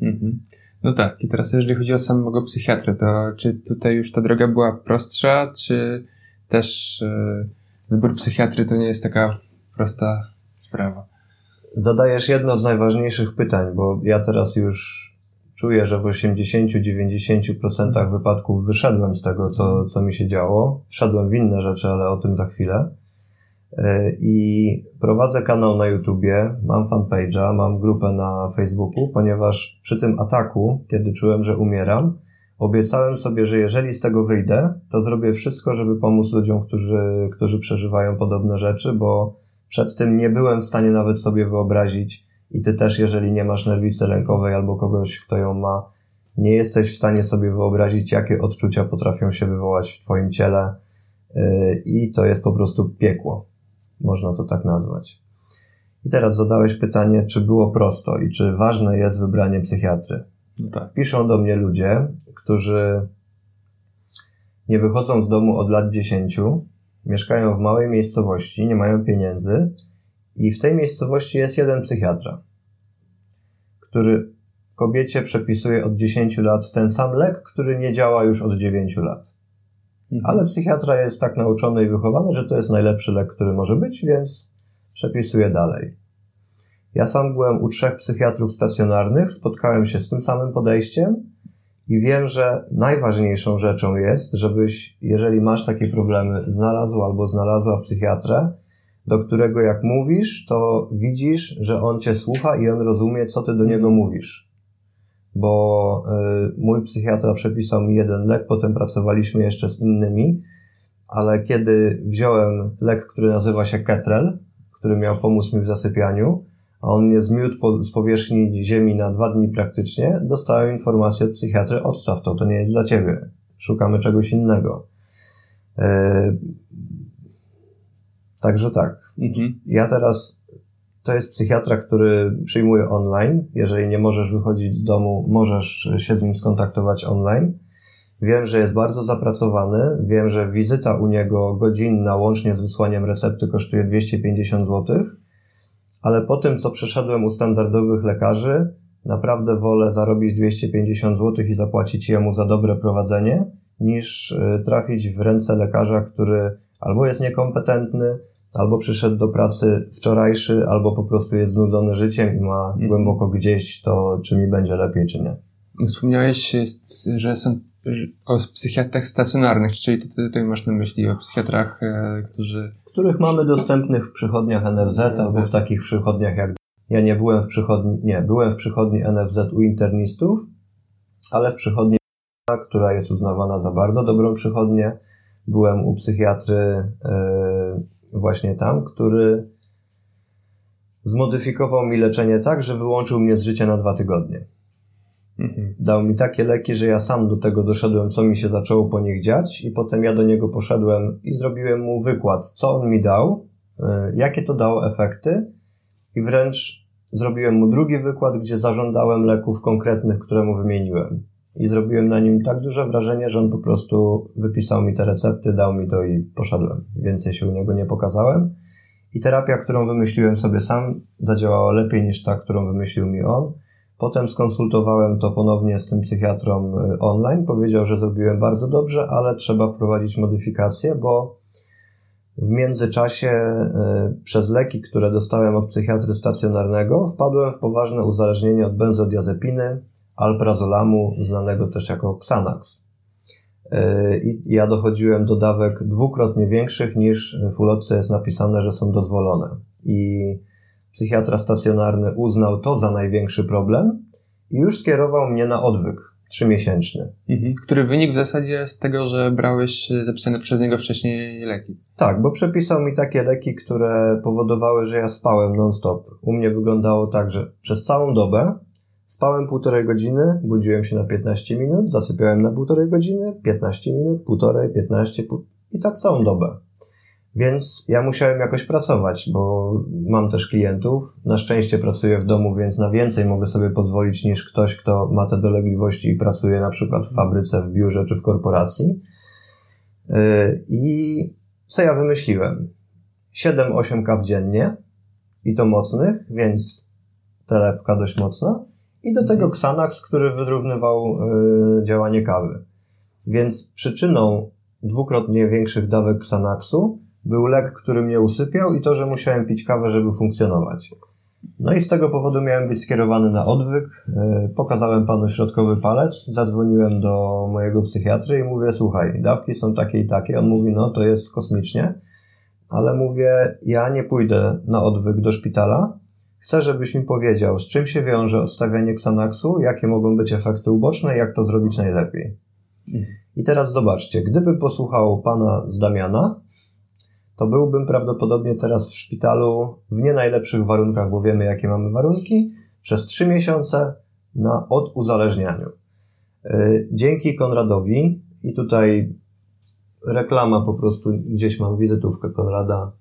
Mhm. No tak, i teraz jeżeli chodzi o samego psychiatrę, to czy tutaj już ta droga była prostsza, czy też e, wybór psychiatry to nie jest taka prosta sprawa? Zadajesz jedno z najważniejszych pytań, bo ja teraz już czuję, że w 80-90% wypadków wyszedłem z tego, co, co mi się działo. Wszedłem w inne rzeczy, ale o tym za chwilę. Yy, I prowadzę kanał na YouTubie, mam fanpage'a, mam grupę na Facebooku, ponieważ przy tym ataku, kiedy czułem, że umieram, obiecałem sobie, że jeżeli z tego wyjdę, to zrobię wszystko, żeby pomóc ludziom, którzy, którzy przeżywają podobne rzeczy, bo przed tym nie byłem w stanie nawet sobie wyobrazić i ty też, jeżeli nie masz nerwicy lękowej albo kogoś, kto ją ma, nie jesteś w stanie sobie wyobrazić, jakie odczucia potrafią się wywołać w twoim ciele yy, i to jest po prostu piekło. Można to tak nazwać. I teraz zadałeś pytanie, czy było prosto i czy ważne jest wybranie psychiatry. No tak. Piszą do mnie ludzie, którzy nie wychodzą z domu od lat 10, mieszkają w małej miejscowości, nie mają pieniędzy i w tej miejscowości jest jeden psychiatra, który kobiecie przepisuje od 10 lat ten sam lek, który nie działa już od 9 lat. Mhm. Ale psychiatra jest tak nauczony i wychowany, że to jest najlepszy lek, który może być, więc przepisuje dalej. Ja sam byłem u trzech psychiatrów stacjonarnych, spotkałem się z tym samym podejściem i wiem, że najważniejszą rzeczą jest, żebyś, jeżeli masz takie problemy, znalazł albo znalazła psychiatrę, do którego jak mówisz, to widzisz, że on cię słucha i on rozumie, co ty do niego mówisz. Bo y, mój psychiatra przepisał mi jeden lek, potem pracowaliśmy jeszcze z innymi, ale kiedy wziąłem lek, który nazywa się Ketrel, który miał pomóc mi w zasypianiu, a on mnie zmiótł po, z powierzchni ziemi na dwa dni praktycznie, dostałem informację od psychiatry, odstaw to, to nie jest dla ciebie. Szukamy czegoś innego. E, także tak. Mhm. Ja teraz, to jest psychiatra, który przyjmuje online. Jeżeli nie możesz wychodzić z domu, możesz się z nim skontaktować online. Wiem, że jest bardzo zapracowany. Wiem, że wizyta u niego godzinna, łącznie z wysłaniem recepty, kosztuje 250 zł. Ale po tym, co przeszedłem u standardowych lekarzy, naprawdę wolę zarobić 250 zł i zapłacić jemu za dobre prowadzenie, niż y, trafić w ręce lekarza, który albo jest niekompetentny, albo przyszedł do pracy wczorajszy, albo po prostu jest znudzony życiem i ma Mhm. głęboko gdzieś to, czy mi będzie lepiej, czy nie. Wspomniałeś, że są o psychiatrach stacjonarnych, czyli ty tutaj masz na myśli o psychiatrach, e, którzy... Których mamy dostępnych w przychodniach NFZ albo w takich przychodniach jak. Ja nie byłem w przychodni, nie, byłem w przychodni NFZ u internistów, ale w przychodni która jest uznawana za bardzo dobrą przychodnię. Byłem u psychiatry właśnie tam, który zmodyfikował mi leczenie tak, że wyłączył mnie z życia na dwa tygodnie. Mhm. Dał mi takie leki, że ja sam do tego doszedłem, co mi się zaczęło po nich dziać, i potem ja do niego poszedłem i zrobiłem mu wykład, co on mi dał, y, jakie to dało efekty, i wręcz zrobiłem mu drugi wykład, gdzie zażądałem leków konkretnych, które mu wymieniłem. I zrobiłem na nim tak duże wrażenie, że on po prostu wypisał mi te recepty, dał mi to i poszedłem. Więcej się u niego nie pokazałem. I terapia, którą wymyśliłem sobie sam, zadziałała lepiej niż ta, którą wymyślił mi on. Potem skonsultowałem to ponownie z tym psychiatrą y, online. Powiedział, że zrobiłem bardzo dobrze, ale trzeba wprowadzić modyfikacje, bo w międzyczasie y, przez leki, które dostałem od psychiatry stacjonarnego, wpadłem w poważne uzależnienie od benzodiazepiny, alprazolamu, znanego też jako Xanax. Y, I ja dochodziłem do dawek dwukrotnie większych niż w ulotce jest napisane, że są dozwolone. I psychiatra stacjonarny uznał to za największy problem i już skierował mnie na odwyk trzymiesięczny. Mhm. Który wynikł w zasadzie z tego, że brałeś zapisane przez niego wcześniej leki. Tak, bo przepisał mi takie leki, które powodowały, że ja spałem non-stop. U mnie wyglądało tak, że przez całą dobę spałem półtorej godziny, budziłem się na 15 minut, zasypiałem na półtorej godziny, 15 minut, półtorej, 15 pół... i tak całą dobę. Więc ja musiałem jakoś pracować, bo mam też klientów. Na szczęście pracuję w domu, więc na więcej mogę sobie pozwolić niż ktoś, kto ma te dolegliwości i pracuje na przykład w fabryce, w biurze czy w korporacji. Yy, I co ja wymyśliłem? 7-8 kaw dziennie i to mocnych, więc telepka dość mocna. I do tego Xanax, który wyrównywał yy, działanie kawy. Więc przyczyną dwukrotnie większych dawek Xanaxu był lek, który mnie usypiał i to, że musiałem pić kawę, żeby funkcjonować. No i z tego powodu miałem być skierowany na odwyk. E, pokazałem panu środkowy palec, zadzwoniłem do mojego psychiatry i mówię, słuchaj, dawki są takie i takie. On mówi, no to jest kosmicznie, ale mówię, ja nie pójdę na odwyk do szpitala. Chcę, żebyś mi powiedział, z czym się wiąże odstawianie Xanaxu, jakie mogą być efekty uboczne jak to zrobić najlepiej. I teraz zobaczcie, gdybym posłuchał pana z Damiana, to byłbym prawdopodobnie teraz w szpitalu w nie najlepszych warunkach, bo wiemy jakie mamy warunki, przez trzy miesiące na oduzależnianiu. Y, dzięki Konradowi i tutaj reklama po prostu, gdzieś mam wizytówkę Konrada.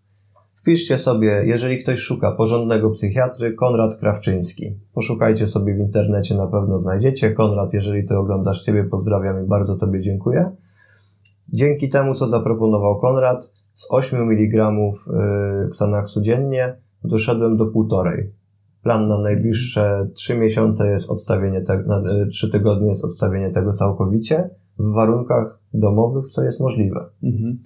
Wpiszcie sobie, jeżeli ktoś szuka porządnego psychiatry, Konrad Krawczyński. Poszukajcie sobie w internecie, na pewno znajdziecie. Konrad, jeżeli ty oglądasz Ciebie, pozdrawiam i bardzo Tobie dziękuję. Dzięki temu, co zaproponował Konrad, z 8 mg y, Xanaxu dziennie doszedłem do półtorej. Plan na najbliższe 3 miesiące jest odstawienie, te, na 3 y, tygodnie jest odstawienie tego całkowicie w warunkach domowych, co jest możliwe. Mhm.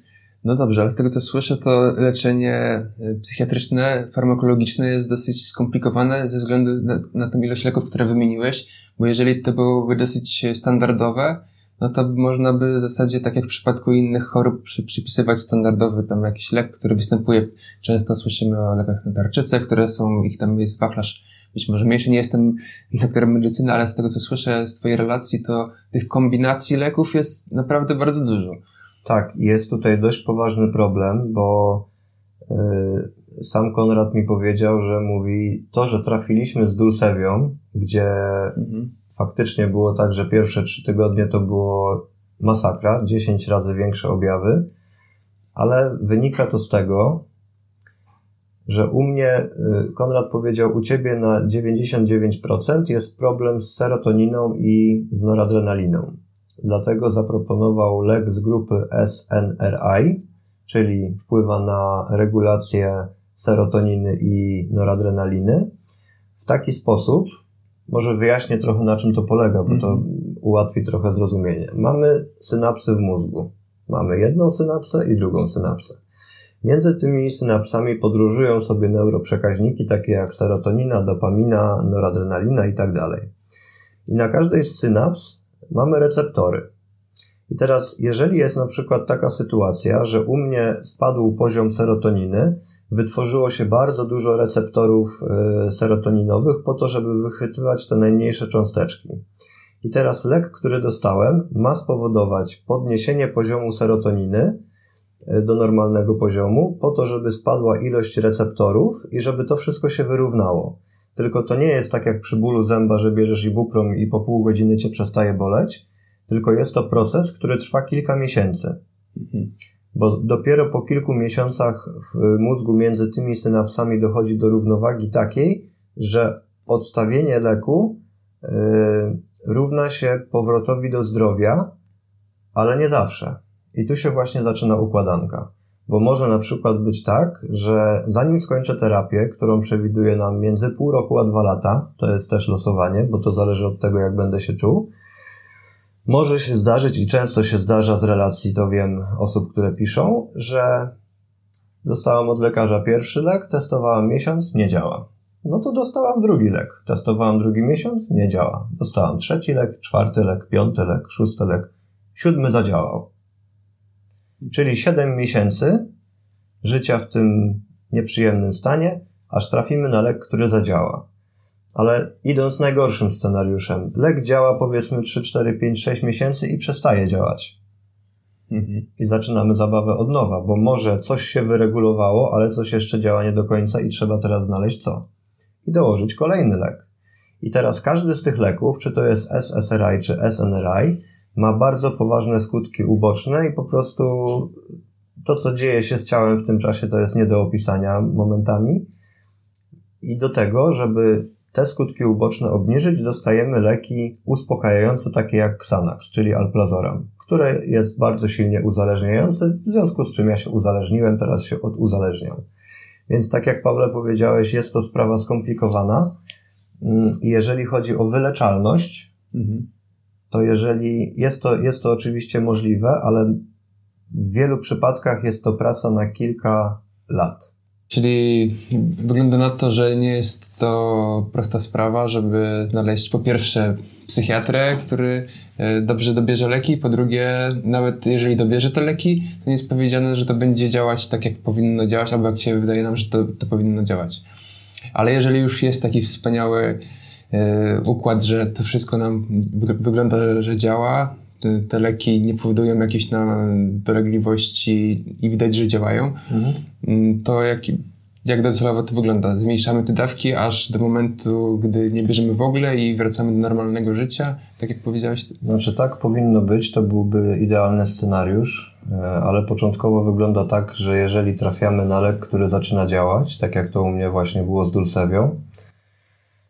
No dobrze, ale z tego co słyszę, to leczenie y, psychiatryczne, farmakologiczne jest dosyć skomplikowane ze względu na, na tą ilość leków, które wymieniłeś, bo jeżeli to byłoby dosyć standardowe, no to można by w zasadzie, tak jak w przypadku innych chorób, przy, przypisywać standardowy tam jakiś lek, który występuje. Często słyszymy o lekach na tarczyce, które są, ich tam jest wachlarz być może mniejszy. Nie jestem doktorem medycyny, ale z tego co słyszę z Twojej relacji, to tych kombinacji leków jest naprawdę bardzo dużo. Tak, jest tutaj dość poważny problem, bo yy, sam Konrad mi powiedział, że mówi to, że trafiliśmy z Dulcewią, gdzie mhm faktycznie było tak, że pierwsze trzy tygodnie to było masakra, 10 razy większe objawy, ale wynika to z tego, że u mnie, y, Konrad powiedział, u ciebie na 99% jest problem z serotoniną i z noradrenaliną. Dlatego zaproponował lek z grupy SNRI, czyli wpływa na regulację serotoniny i noradrenaliny w taki sposób, może wyjaśnię trochę na czym to polega, bo to mhm. ułatwi trochę zrozumienie. Mamy synapsy w mózgu. Mamy jedną synapsę i drugą synapsę. Między tymi synapsami podróżują sobie neuroprzekaźniki takie jak serotonina, dopamina, noradrenalina i tak. I na każdej z synaps mamy receptory. I teraz, jeżeli jest na przykład taka sytuacja, że u mnie spadł poziom serotoniny, wytworzyło się bardzo dużo receptorów e, serotoninowych po to, żeby wychytywać te najmniejsze cząsteczki. I teraz lek, który dostałem, ma spowodować podniesienie poziomu serotoniny e, do normalnego poziomu, po to, żeby spadła ilość receptorów i żeby to wszystko się wyrównało. Tylko to nie jest tak jak przy bólu zęba, że bierzesz ibuprom i po pół godziny cię przestaje boleć, tylko jest to proces, który trwa kilka miesięcy. Mhm. Bo dopiero po kilku miesiącach w mózgu między tymi synapsami dochodzi do równowagi takiej, że odstawienie leku yy, równa się powrotowi do zdrowia, ale nie zawsze. I tu się właśnie zaczyna układanka. Bo może na przykład być tak, że zanim skończę terapię, którą przewiduje nam między pół roku a dwa lata, to jest też losowanie, bo to zależy od tego, jak będę się czuł, może się zdarzyć i często się zdarza z relacji, to wiem, osób, które piszą, że dostałam od lekarza pierwszy lek, testowałam miesiąc, nie działa. No to dostałam drugi lek. Testowałam drugi miesiąc, nie działa. Dostałam trzeci lek, czwarty lek, piąty lek, szósty lek, siódmy zadziałał. Czyli siedem miesięcy życia w tym nieprzyjemnym stanie, aż trafimy na lek, który zadziała. Ale idąc najgorszym scenariuszem, lek działa powiedzmy 3, 4, 5, 6 miesięcy i przestaje działać. Mhm. I zaczynamy zabawę od nowa, bo może coś się wyregulowało, ale coś jeszcze działa nie do końca i trzeba teraz znaleźć co i dołożyć kolejny lek. I teraz każdy z tych leków, czy to jest SSRI czy SNRI, ma bardzo poważne skutki uboczne i po prostu to, co dzieje się z ciałem w tym czasie, to jest nie do opisania momentami. I do tego, żeby te skutki uboczne obniżyć, dostajemy leki uspokajające, takie jak Xanax, czyli alplazoram, które jest bardzo silnie uzależniające, w związku z czym ja się uzależniłem, teraz się oduzależniam. Więc tak jak Pawle powiedziałeś, jest to sprawa skomplikowana. Mm, jeżeli chodzi o wyleczalność, mhm. To jeżeli jest to, jest to oczywiście możliwe, ale w wielu przypadkach jest to praca na kilka lat. Czyli wygląda na to, że nie jest to prosta sprawa, żeby znaleźć po pierwsze psychiatrę, który e, dobrze dobierze leki, po drugie, nawet jeżeli dobierze te leki, to nie jest powiedziane, że to będzie działać tak, jak powinno działać, albo jak się wydaje nam, że to, to powinno działać. Ale jeżeli już jest taki wspaniały układ, że to wszystko nam wygląda, że działa, te leki nie powodują jakichś dolegliwości i widać, że działają, mhm. Mm, to jak, jak docelowo to wygląda? Zmniejszamy te dawki aż do momentu, gdy nie bierzemy w ogóle i wracamy do normalnego życia, tak jak powiedziałeś? Znaczy tak powinno być, to byłby idealny scenariusz, e, ale początkowo wygląda tak, że jeżeli trafiamy na lek, który zaczyna działać, tak jak to u mnie właśnie było z Dulcewią,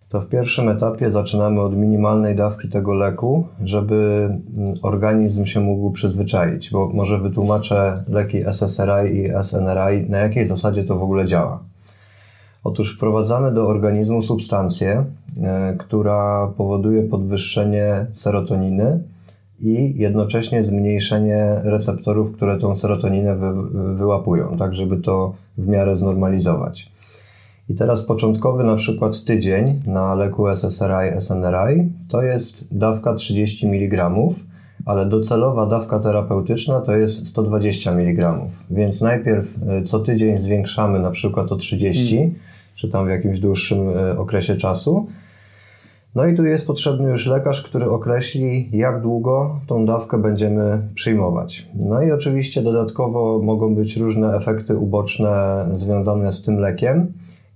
to w pierwszym etapie zaczynamy od minimalnej dawki tego leku, żeby mm, organizm się mógł przyzwyczaić, bo może wytłumaczę leki SSRI i SNRI, na jakiej zasadzie to w ogóle działa. Otóż wprowadzamy do organizmu substancję, e, która powoduje podwyższenie serotoniny i jednocześnie zmniejszenie receptorów, które tą serotoninę wy, wyłapują, tak żeby to w miarę znormalizować. I teraz początkowy na przykład tydzień na leku SSRI, SNRI to jest dawka 30 mg, ale docelowa dawka terapeutyczna to jest 120 mg. Więc najpierw e, co tydzień zwiększamy na przykład o 30, hmm. czy tam w jakimś dłuższym e, okresie czasu. No i tu jest potrzebny już lekarz, który określi, jak długo tą dawkę będziemy przyjmować. No i oczywiście dodatkowo mogą być różne efekty uboczne związane z tym lekiem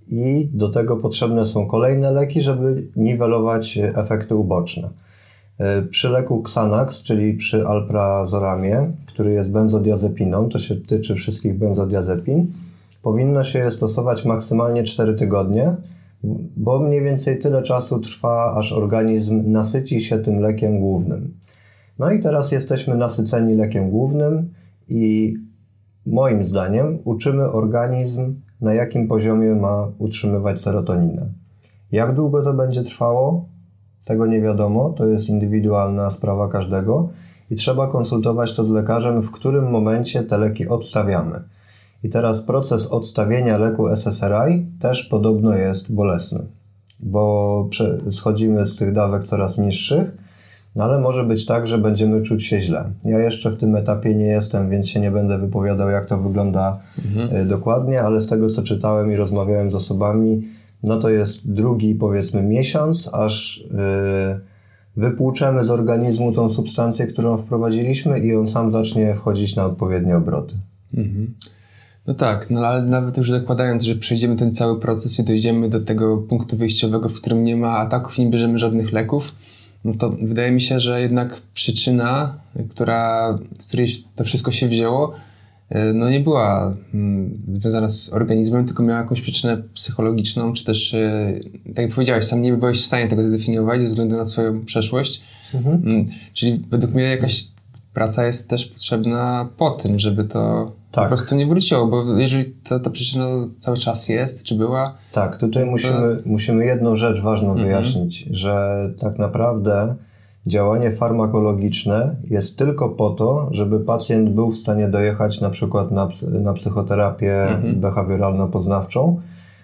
i do tego potrzebne są kolejne leki, żeby niwelować efekty uboczne. E, przy leku Xanax, czyli przy alprazoramie, który jest benzodiazepiną, to się tyczy wszystkich benzodiazepin, powinno się je stosować maksymalnie 4 tygodnie, bo mniej więcej tyle czasu trwa, aż organizm nasyci się tym lekiem głównym. No i teraz jesteśmy nasyceni lekiem głównym i moim zdaniem uczymy organizm na jakim poziomie ma utrzymywać serotoninę. Jak długo to będzie trwało, tego nie wiadomo, to jest indywidualna sprawa każdego i trzeba konsultować to z lekarzem, w którym momencie te leki odstawiamy. I teraz proces odstawienia leku SSRI też podobno jest bolesny, bo schodzimy z tych dawek coraz niższych no ale może być tak, że będziemy czuć się źle. Ja jeszcze w tym etapie nie jestem, więc się nie będę wypowiadał, jak to wygląda mhm. E, dokładnie, ale z tego, co czytałem i rozmawiałem z osobami, no to jest drugi, powiedzmy, miesiąc, aż yy, wypłuczemy z organizmu tą substancję, którą wprowadziliśmy i on sam zacznie wchodzić na odpowiednie obroty. Mhm. No tak, no ale nawet już zakładając, że przejdziemy ten cały proces i dojdziemy do tego punktu wyjściowego, w którym nie ma ataków i nie bierzemy żadnych leków, no to wydaje mi się, że jednak przyczyna, która, z której to wszystko się wzięło, e, no nie była mm, związana z organizmem, tylko miała jakąś przyczynę psychologiczną, czy też, e, tak jak powiedziałeś, sam nie byłeś w stanie tego zdefiniować ze względu na swoją przeszłość. Mhm. Mm, czyli według mnie jakaś praca jest też potrzebna po tym, żeby to tak. po prostu nie wróciło, bo jeżeli ta, ta przyczyna cały czas jest, czy była... Tak, tutaj musimy, musimy jedną rzecz ważną mhm. wyjaśnić, że tak naprawdę działanie farmakologiczne jest tylko po to, żeby pacjent był w stanie dojechać na przykład na, na psychoterapię mhm. behawioralno-poznawczą,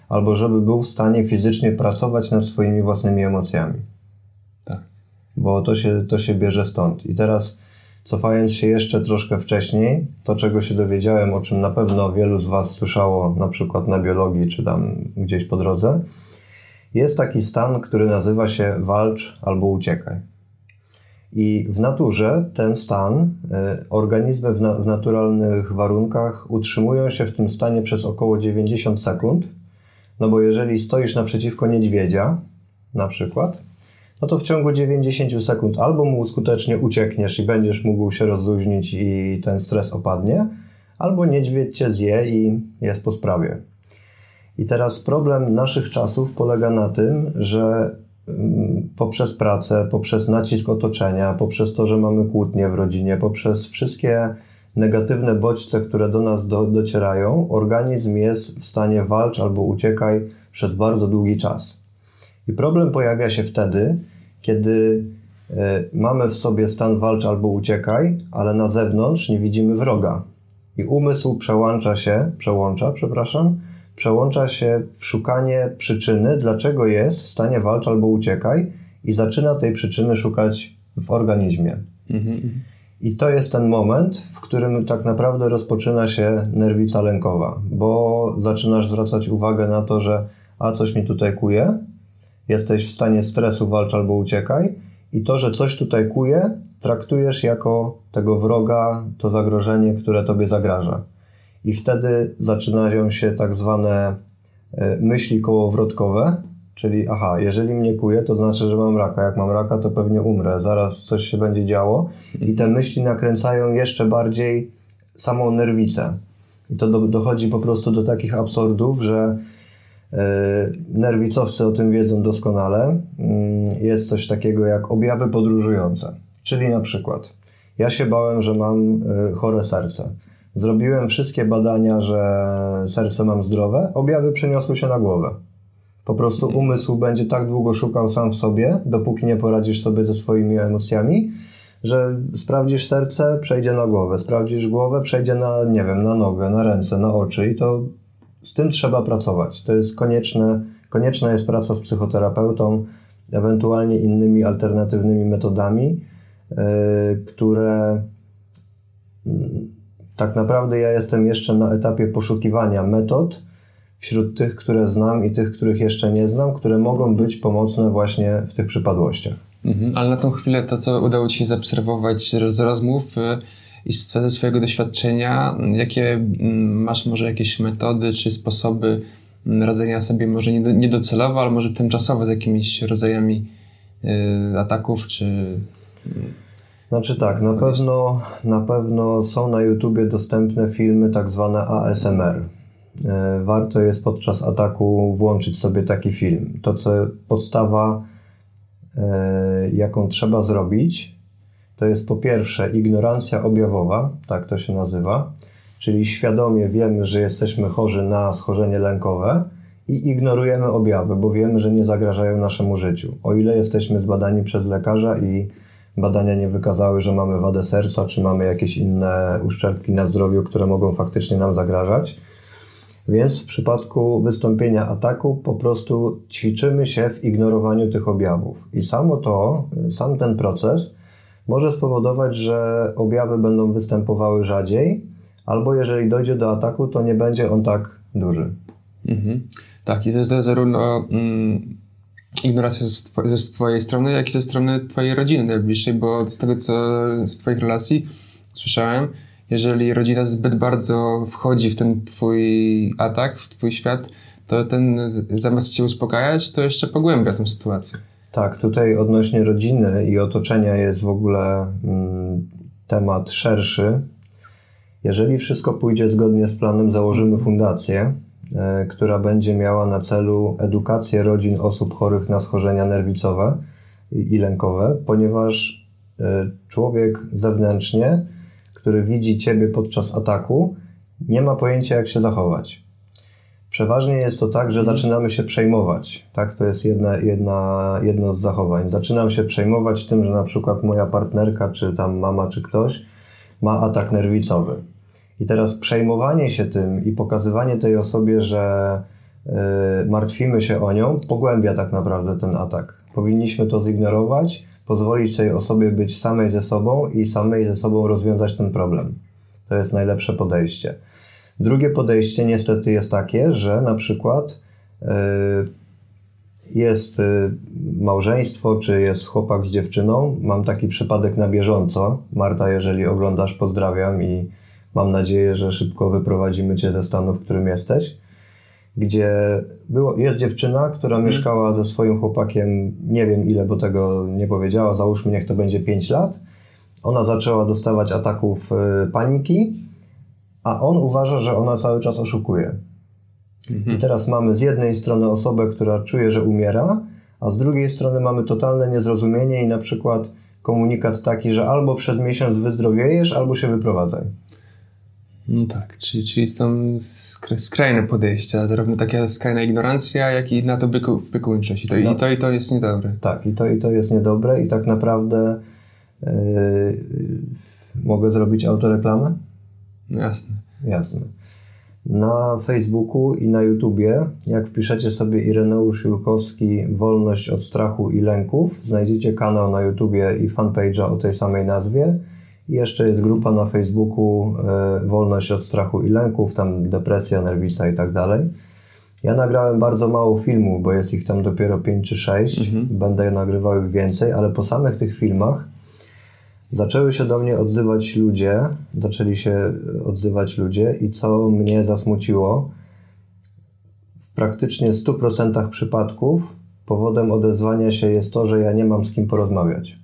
albo żeby był w stanie fizycznie pracować nad swoimi własnymi emocjami. Tak. Bo to się, to się bierze stąd. I teraz Cofając się jeszcze troszkę wcześniej, to czego się dowiedziałem, o czym na pewno wielu z Was słyszało, na przykład na biologii czy tam gdzieś po drodze, jest taki stan, który nazywa się walcz albo uciekaj. I w naturze ten stan, y, organizmy w, na, w naturalnych warunkach utrzymują się w tym stanie przez około 90 sekund. No bo jeżeli stoisz naprzeciwko niedźwiedzia, na przykład, no to w ciągu 90 sekund albo mu skutecznie uciekniesz i będziesz mógł się rozluźnić i ten stres opadnie, albo niedźwiedź cię zje i jest po sprawie. I teraz problem naszych czasów polega na tym, że mm, poprzez pracę, poprzez nacisk otoczenia, poprzez to, że mamy kłótnie w rodzinie, poprzez wszystkie negatywne bodźce, które do nas do, docierają, organizm jest w stanie walcz albo uciekaj przez bardzo długi czas. I problem pojawia się wtedy, kiedy e, mamy w sobie stan walcz albo uciekaj, ale na zewnątrz nie widzimy wroga. I umysł przełącza się, przełącza, przepraszam, przełącza się w szukanie przyczyny, dlaczego jest w stanie walcz albo uciekaj i zaczyna tej przyczyny szukać w organizmie. Mhm. I to jest ten moment, w którym tak naprawdę rozpoczyna się nerwica lękowa, bo zaczynasz zwracać uwagę na to, że a coś mi tutaj kuje, jesteś w stanie stresu, walcz albo uciekaj. I to, że coś tutaj kuje, traktujesz jako tego wroga, to zagrożenie, które tobie zagraża. I wtedy zaczynają się tak zwane e, myśli kołowrotkowe, czyli aha, jeżeli mnie kuje, to znaczy, że mam raka. Jak mam raka, to pewnie umrę, zaraz coś się będzie działo. I te myśli nakręcają jeszcze bardziej samą nerwicę. I to do, dochodzi po prostu do takich absurdów, że nerwicowcy o tym wiedzą doskonale. Mm, jest coś takiego jak objawy podróżujące. Czyli na przykład, ja się bałem, że mam e, chore serce. Zrobiłem wszystkie badania, że serce mam zdrowe, objawy przeniosły się na głowę. Po prostu umysł będzie tak długo szukał sam w sobie, dopóki nie poradzisz sobie ze swoimi emocjami, że sprawdzisz serce, przejdzie na głowę, sprawdzisz głowę, przejdzie na, nie wiem, na nogę, na ręce, na oczy i to z tym trzeba pracować. To jest konieczne, konieczna jest praca z psychoterapeutą, ewentualnie innymi alternatywnymi metodami, yy, które yy, tak naprawdę ja jestem jeszcze na etapie poszukiwania metod wśród tych, które znam i tych, których jeszcze nie znam, które mogą być pomocne właśnie w tych przypadłościach. Mhm, ale na tą chwilę to, co udało Ci się zaobserwować z rozmów, y, i ze swojego doświadczenia, jakie mm, masz może jakieś metody czy sposoby mm, radzenia sobie może niedocelowo, ale może tymczasowo z jakimiś rodzajami y, ataków, czy... Mm, znaczy tak, na pewno, na pewno są na YouTubie dostępne filmy tak zwane ASMR. Y, warto jest podczas ataku włączyć sobie taki film. To, co podstawa, y, jaką trzeba zrobić, to jest po pierwsze ignorancja objawowa, tak to się nazywa, czyli świadomie wiemy, że jesteśmy chorzy na schorzenie lękowe i ignorujemy objawy, bo wiemy, że nie zagrażają naszemu życiu. O ile jesteśmy zbadani przez lekarza i badania nie wykazały, że mamy wadę serca, czy mamy jakieś inne uszczerbki na zdrowiu, które mogą faktycznie nam zagrażać. Więc w przypadku wystąpienia ataku po prostu ćwiczymy się w ignorowaniu tych objawów. I samo to, sam ten proces może spowodować, że objawy będą występowały rzadziej, albo jeżeli dojdzie do ataku, to nie będzie on tak duży. Mhm. Tak, i to jest zarówno mm, ignorancja ze, ze twojej strony, jak i ze strony twojej rodziny najbliższej, bo z tego, co z twoich relacji słyszałem, jeżeli rodzina zbyt bardzo wchodzi w ten twój atak, w twój świat, to ten zamiast cię uspokajać, to jeszcze pogłębia tę sytuację. Tak, tutaj odnośnie rodziny i otoczenia jest w ogóle mm, temat szerszy. Jeżeli wszystko pójdzie zgodnie z planem, założymy fundację, y, która będzie miała na celu edukację rodzin osób chorych na schorzenia nerwicowe i, lękowe, ponieważ y, człowiek zewnętrznie, który widzi ciebie podczas ataku, nie ma pojęcia, jak się zachować. Przeważnie jest to tak, że mhm. zaczynamy się przejmować. Tak, to jest jedna, jedna, jedno z zachowań. Zaczynam się przejmować tym, że na przykład moja partnerka, czy tam mama, czy ktoś ma atak nerwicowy. I teraz przejmowanie się tym i pokazywanie tej osobie, że yy, martwimy się o nią, pogłębia tak naprawdę ten atak. Powinniśmy to zignorować, pozwolić tej osobie być samej ze sobą i samej ze sobą rozwiązać ten problem. To jest najlepsze podejście. Drugie podejście niestety jest takie, że na przykład yy, jest yy, małżeństwo, czy jest chłopak z dziewczyną. Mam taki przypadek na bieżąco. Marta, jeżeli oglądasz, pozdrawiam i mam nadzieję, że szybko wyprowadzimy cię ze stanu, w którym jesteś. Gdzie było, jest dziewczyna, która hmm. mieszkała ze swoim chłopakiem, nie wiem ile, bo tego nie powiedziała, załóżmy, niech to będzie 5 lat. Ona zaczęła dostawać ataków yy, paniki a on uważa, że ona cały czas oszukuje. Mhm. I teraz mamy z jednej strony osobę, która czuje, że umiera, a z drugiej strony mamy totalne niezrozumienie i na przykład komunikat taki, że albo przez miesiąc wyzdrowiejesz, albo się wyprowadzaj. No tak, czyli, czyli są skrajne podejścia, zarówno taka skrajna ignorancja, jak i na to byku, bykuńczość. I to, no. i to i to jest niedobre. Tak, i to i to jest niedobre i tak naprawdę yy, mogę zrobić autoreklamę? Jasne. Jasne. Na Facebooku i na YouTubie, jak wpiszecie sobie Ireneusz Julkowski Wolność od strachu i lęków, znajdziecie kanał na YouTubie i fanpage'a o tej samej nazwie. I jeszcze jest grupa na Facebooku e, Wolność od strachu i lęków, tam depresja, nerwica i tak dalej. Ja nagrałem bardzo mało filmów, bo jest ich tam dopiero 5 czy 6. Mhm. Będę nagrywał ich więcej, ale po samych tych filmach Zaczęły się do mnie odzywać ludzie, zaczęli się odzywać ludzie i co mnie zasmuciło, w praktycznie 100% przypadków powodem odezwania się jest to, że ja nie mam z kim porozmawiać.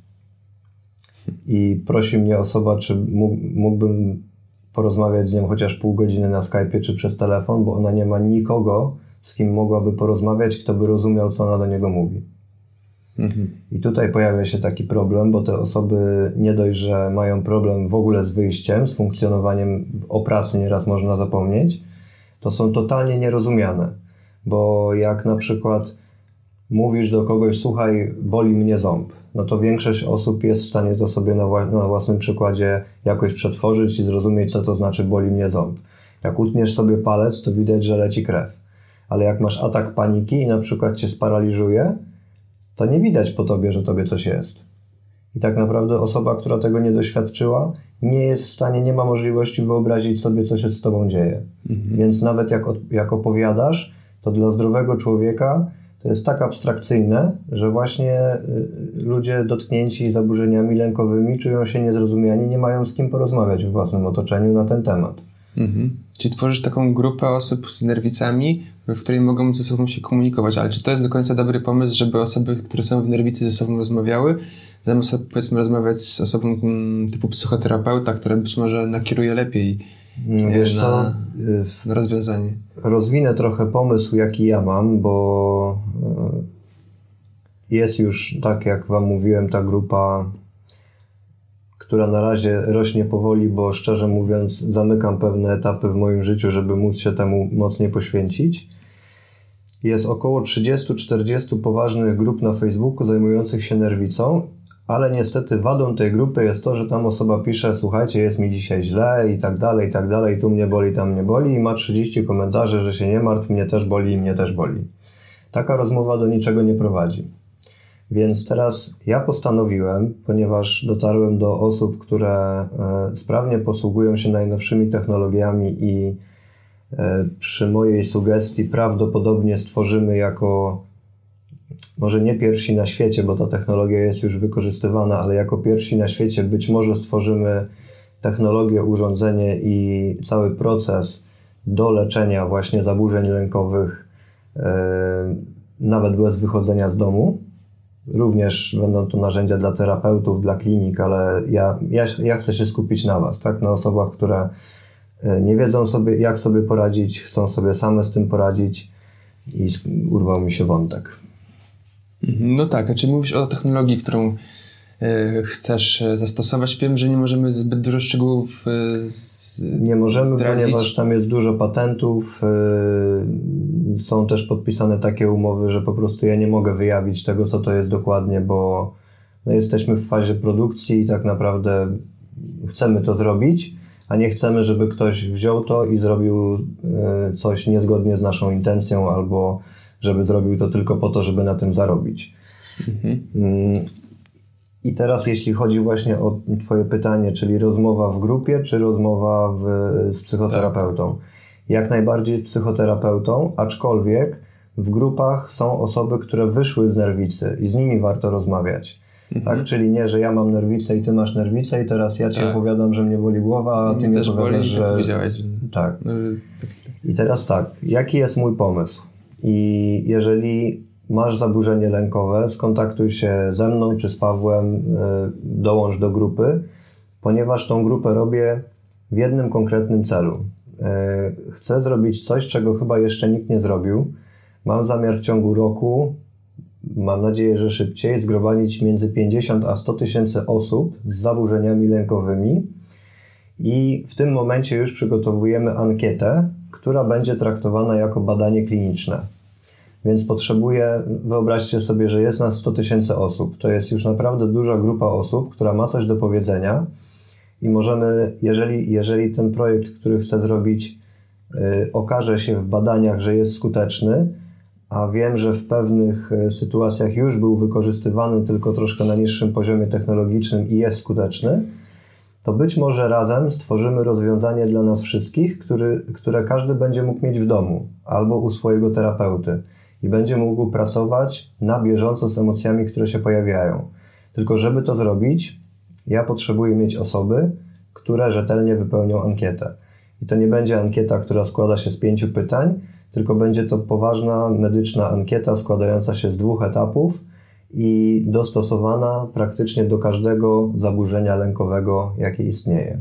I prosi mnie osoba, czy mógłbym porozmawiać z nią chociaż pół godziny na Skype czy przez telefon, bo ona nie ma nikogo, z kim mogłaby porozmawiać, kto by rozumiał, co ona do niego mówi. Mhm. I tutaj pojawia się taki problem, bo te osoby nie dość, że mają problem w ogóle z wyjściem, z funkcjonowaniem o pracy nieraz można zapomnieć, to są totalnie nierozumiane. Bo jak na przykład mówisz do kogoś, słuchaj, boli mnie ząb, no to większość osób jest w stanie to sobie na, na własnym przykładzie jakoś przetworzyć i zrozumieć, co to znaczy boli mnie ząb. Jak utniesz sobie palec, to widać, że leci krew. Ale jak masz atak paniki i na przykład cię sparaliżuje, to nie widać po tobie, że tobie coś jest. I tak naprawdę osoba, która tego nie doświadczyła, nie jest w stanie, nie ma możliwości wyobrazić sobie, co się z tobą dzieje. Mhm. Więc nawet jak, jak opowiadasz, to dla zdrowego człowieka to jest tak abstrakcyjne, że właśnie y, ludzie dotknięci zaburzeniami lękowymi czują się niezrozumiani, nie mają z kim porozmawiać w własnym otoczeniu na ten temat. Mhm. Czyli tworzysz taką grupę osób z nerwicami, w której mogą ze sobą się komunikować, ale czy to jest do końca dobry pomysł, żeby osoby, które są w nerwicy ze sobą rozmawiały, zamiast powiedzmy rozmawiać z osobą mm, typu psychoterapeuta, która być może nakieruje lepiej no, wiesz na, co, na rozwiązanie. Rozwinę trochę pomysł, jaki ja mam, bo jest już, tak jak Wam mówiłem, ta grupa która na razie rośnie powoli, bo szczerze mówiąc, zamykam pewne etapy w moim życiu, żeby móc się temu mocniej poświęcić. Jest około 30-40 poważnych grup na Facebooku zajmujących się nerwicą, ale niestety wadą tej grupy jest to, że tam osoba pisze: Słuchajcie, jest mi dzisiaj źle i tak dalej, i tak dalej, tu mnie boli, tam mnie boli, i ma 30 komentarzy, że się nie martw, mnie też boli i mnie też boli. Taka rozmowa do niczego nie prowadzi. Więc teraz ja postanowiłem, ponieważ dotarłem do osób, które e, sprawnie posługują się najnowszymi technologiami i przy mojej sugestii prawdopodobnie stworzymy jako może nie pierwsi na świecie, bo ta technologia jest już wykorzystywana, ale jako pierwsi na świecie być może stworzymy technologię, urządzenie i cały proces do leczenia właśnie zaburzeń lękowych, e, nawet bez wychodzenia z domu. Również będą to narzędzia dla terapeutów, dla klinik, ale ja, ja, ja chcę się skupić na Was, tak? na osobach, które e, nie wiedzą sobie, jak sobie poradzić, chcą sobie same z tym poradzić i urwał mi się wątek. No tak, a czy mówisz o technologii, którą e, chcesz e, zastosować? Wiem, że nie możemy zbyt dużo szczegółów z, Nie możemy, zdradzić. ponieważ tam jest dużo patentów. Są też podpisane takie umowy, że po prostu ja nie mogę wyjawić tego, co to jest dokładnie, bo no jesteśmy w fazie produkcji i tak naprawdę chcemy to zrobić, a nie chcemy, żeby ktoś wziął to i zrobił e, coś niezgodnie z naszą intencją albo żeby zrobił to tylko po to, żeby na tym zarobić. Mhm. Mm, I teraz, jeśli chodzi właśnie o Twoje pytanie, czyli rozmowa w grupie, czy rozmowa w, z psychoterapeutą? Tak. Jak najbardziej z psychoterapeutą, aczkolwiek w grupach są osoby, które wyszły z nerwicy i z nimi warto rozmawiać. Mhm. Tak? Czyli nie, że ja mam nerwicę i ty masz nerwicę i teraz ja ci tak. opowiadam, że mnie boli głowa, a ty mi opowiadasz, że... Tak. No, I teraz tak, jaki jest mój pomysł? I jeżeli masz zaburzenie lękowe, skontaktuj się ze mną czy z Pawłem, y, dołącz do grupy, ponieważ tą grupę robię w jednym konkretnym celu. Y, chcę zrobić coś, czego chyba jeszcze nikt nie zrobił. Mam zamiar w ciągu roku mam nadzieję, że szybciej, zgromadzić między 50 a 100 tysięcy osób z zaburzeniami lękowymi. I w tym momencie już przygotowujemy ankietę, która będzie traktowana jako badanie kliniczne. Więc potrzebuję, wyobraźcie sobie, że jest nas 100 tysięcy osób. To jest już naprawdę duża grupa osób, która ma coś do powiedzenia i możemy, jeżeli, jeżeli ten projekt, który chcę zrobić, yy, okaże się w badaniach, że jest skuteczny, a wiem, że w pewnych e, sytuacjach już był wykorzystywany tylko troszkę na niższym poziomie technologicznym i jest skuteczny, to być może razem stworzymy rozwiązanie dla nas wszystkich, który, które każdy będzie mógł mieć w domu albo u swojego terapeuty i będzie mógł pracować na bieżąco z emocjami, które się pojawiają. Tylko, żeby to zrobić, ja potrzebuję mieć osoby, które rzetelnie wypełnią ankietę. I to nie będzie ankieta, która składa się z pięciu pytań, tylko będzie to poważna medyczna ankieta składająca się z dwóch etapów i dostosowana praktycznie do każdego zaburzenia lękowego, jakie istnieje.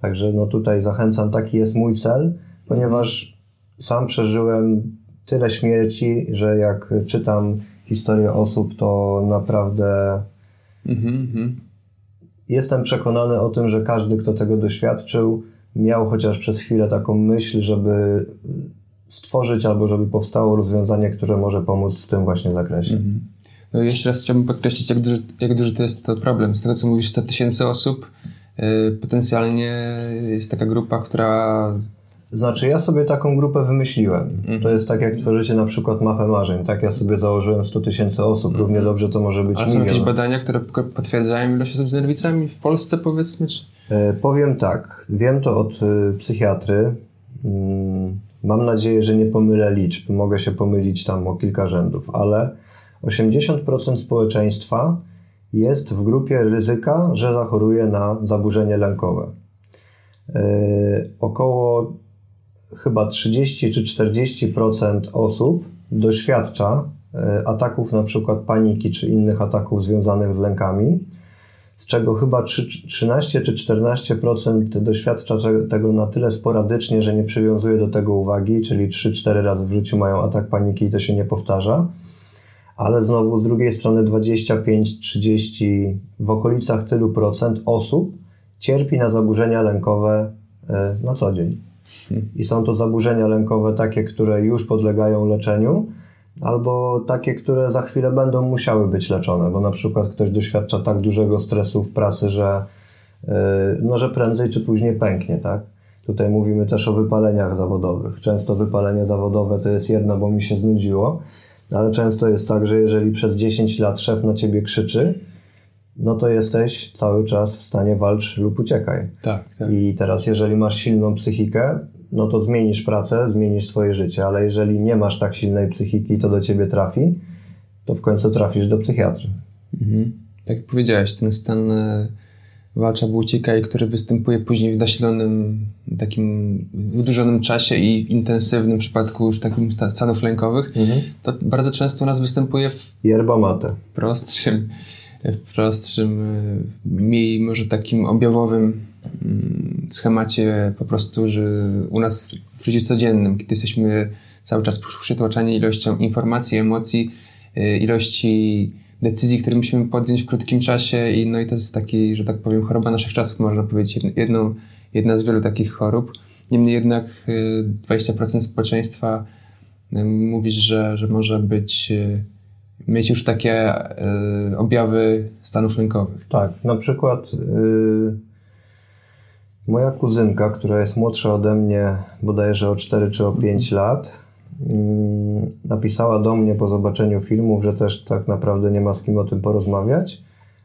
Także no tutaj zachęcam, taki jest mój cel, ponieważ sam przeżyłem tyle śmierci, że jak czytam historię osób, to naprawdę mm-hmm. jestem przekonany o tym, że każdy, kto tego doświadczył, miał chociaż przez chwilę taką myśl, żeby stworzyć albo żeby powstało rozwiązanie, które może pomóc w tym właśnie zakresie. Mhm. No jeszcze raz chciałbym podkreślić, jak duży, jak duży to jest to problem. Z tego, co mówisz, 100 tysięcy osób, yy, potencjalnie jest taka grupa, która... Znaczy, ja sobie taką grupę wymyśliłem. Mhm. To jest tak, jak tworzycie na przykład mapę marzeń. Tak, ja sobie założyłem 100 tysięcy osób. Mhm. Równie dobrze to może być A są jakieś badania, które potwierdzają ilość osób z nerwicami w Polsce, powiedzmy? Czy... Yy, powiem tak. Wiem to od y, psychiatry. Yy Mam nadzieję, że nie pomylę liczb, mogę się pomylić tam o kilka rzędów, ale 80% społeczeństwa jest w grupie ryzyka, że zachoruje na zaburzenie lękowe. Yy, około chyba 30 czy 40% osób doświadcza yy, ataków na przykład paniki czy innych ataków związanych z lękami z czego chyba 13 czy 14% doświadcza tego na tyle sporadycznie, że nie przywiązuje do tego uwagi, czyli 3-4 razy w życiu mają atak paniki i to się nie powtarza. Ale znowu z drugiej strony 25-30 w okolicach tylu procent osób cierpi na zaburzenia lękowe e, na co dzień. I są to zaburzenia lękowe takie, które już podlegają leczeniu, albo takie, które za chwilę będą musiały być leczone, bo na przykład ktoś doświadcza tak dużego stresu w pracy, że, yy, no, że prędzej czy później pęknie, tak? Tutaj mówimy też o wypaleniach zawodowych. Często wypalenie zawodowe to jest jedno, bo mi się znudziło, ale często jest tak, że jeżeli przez 10 lat szef na ciebie krzyczy, no to jesteś cały czas w stanie walcz lub uciekaj. Tak, tak. I teraz, jeżeli masz silną psychikę, no to zmienisz pracę, zmienisz swoje życie, ale jeżeli nie masz tak silnej psychiki, to do ciebie trafi, to w końcu trafisz do psychiatry. Mhm. Tak jak powiedziałeś, ten stan e, walcza uciekaj, który występuje później w nasilonym, takim wydłużonym czasie i intensywnym przypadku już takim stanów lękowych, mhm. to bardzo często u nas występuje w Yerba mate. prostszym, w prostszym, e, mniej może takim objawowym schemacie po prostu, że u nas w życiu codziennym, kiedy jesteśmy cały czas przytłaczani ilością informacji, emocji, e, ilości decyzji, które musimy podjąć w krótkim czasie i no i to jest taki, że tak powiem, choroba naszych czasów, można powiedzieć, jedną, jedna z wielu takich chorób. Niemniej jednak 20% y, społeczeństwa y, mówi, że, że może być, y, mieć już takie objawy stanów lękowych. Tak, na przykład moja kuzynka, która jest młodsza ode mnie bodajże o 4 czy o 5 lat, Mm, napisała do mnie po zobaczeniu filmów, że też tak naprawdę nie ma z kim o tym porozmawiać,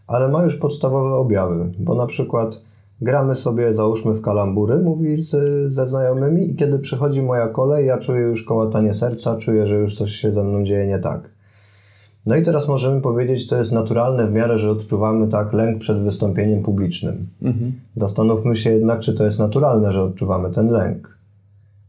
ale ma już podstawowe objawy, bo na przykład gramy sobie, załóżmy w kalambury, mówi z, ze znajomymi i kiedy przychodzi moja kolej, ja czuję już kołatanie serca, czuję, że już coś się ze mną dzieje nie tak. No i teraz możemy powiedzieć, to jest naturalne w miarę, że odczuwamy tak lęk przed wystąpieniem publicznym. Mhm. Zastanówmy się jednak, czy to jest naturalne, że odczuwamy ten lęk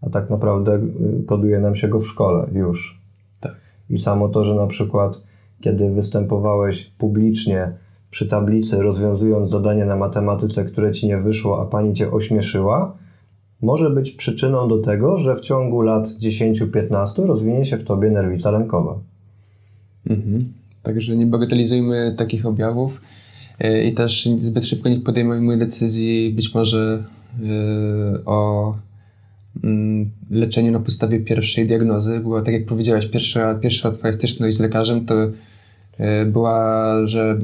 a tak naprawdę y, koduje nam się go w szkole już. Tak. I samo to, że na przykład kiedy występowałeś publicznie przy tablicy, rozwiązując zadanie na matematyce, które ci nie wyszło, a pani cię ośmieszyła, może być przyczyną do tego, że w ciągu lat 10-15 rozwinie się w tobie nerwica lękowa. Mhm. Także nie bagatelizujmy takich objawów y, i też zbyt szybko nie podejmujmy decyzji być może yy, o Mm, leczeniu na podstawie pierwszej diagnozy. Była, tak jak powiedziałaś, pierwsza, pierwsza twoja styczność z lekarzem to e, była, że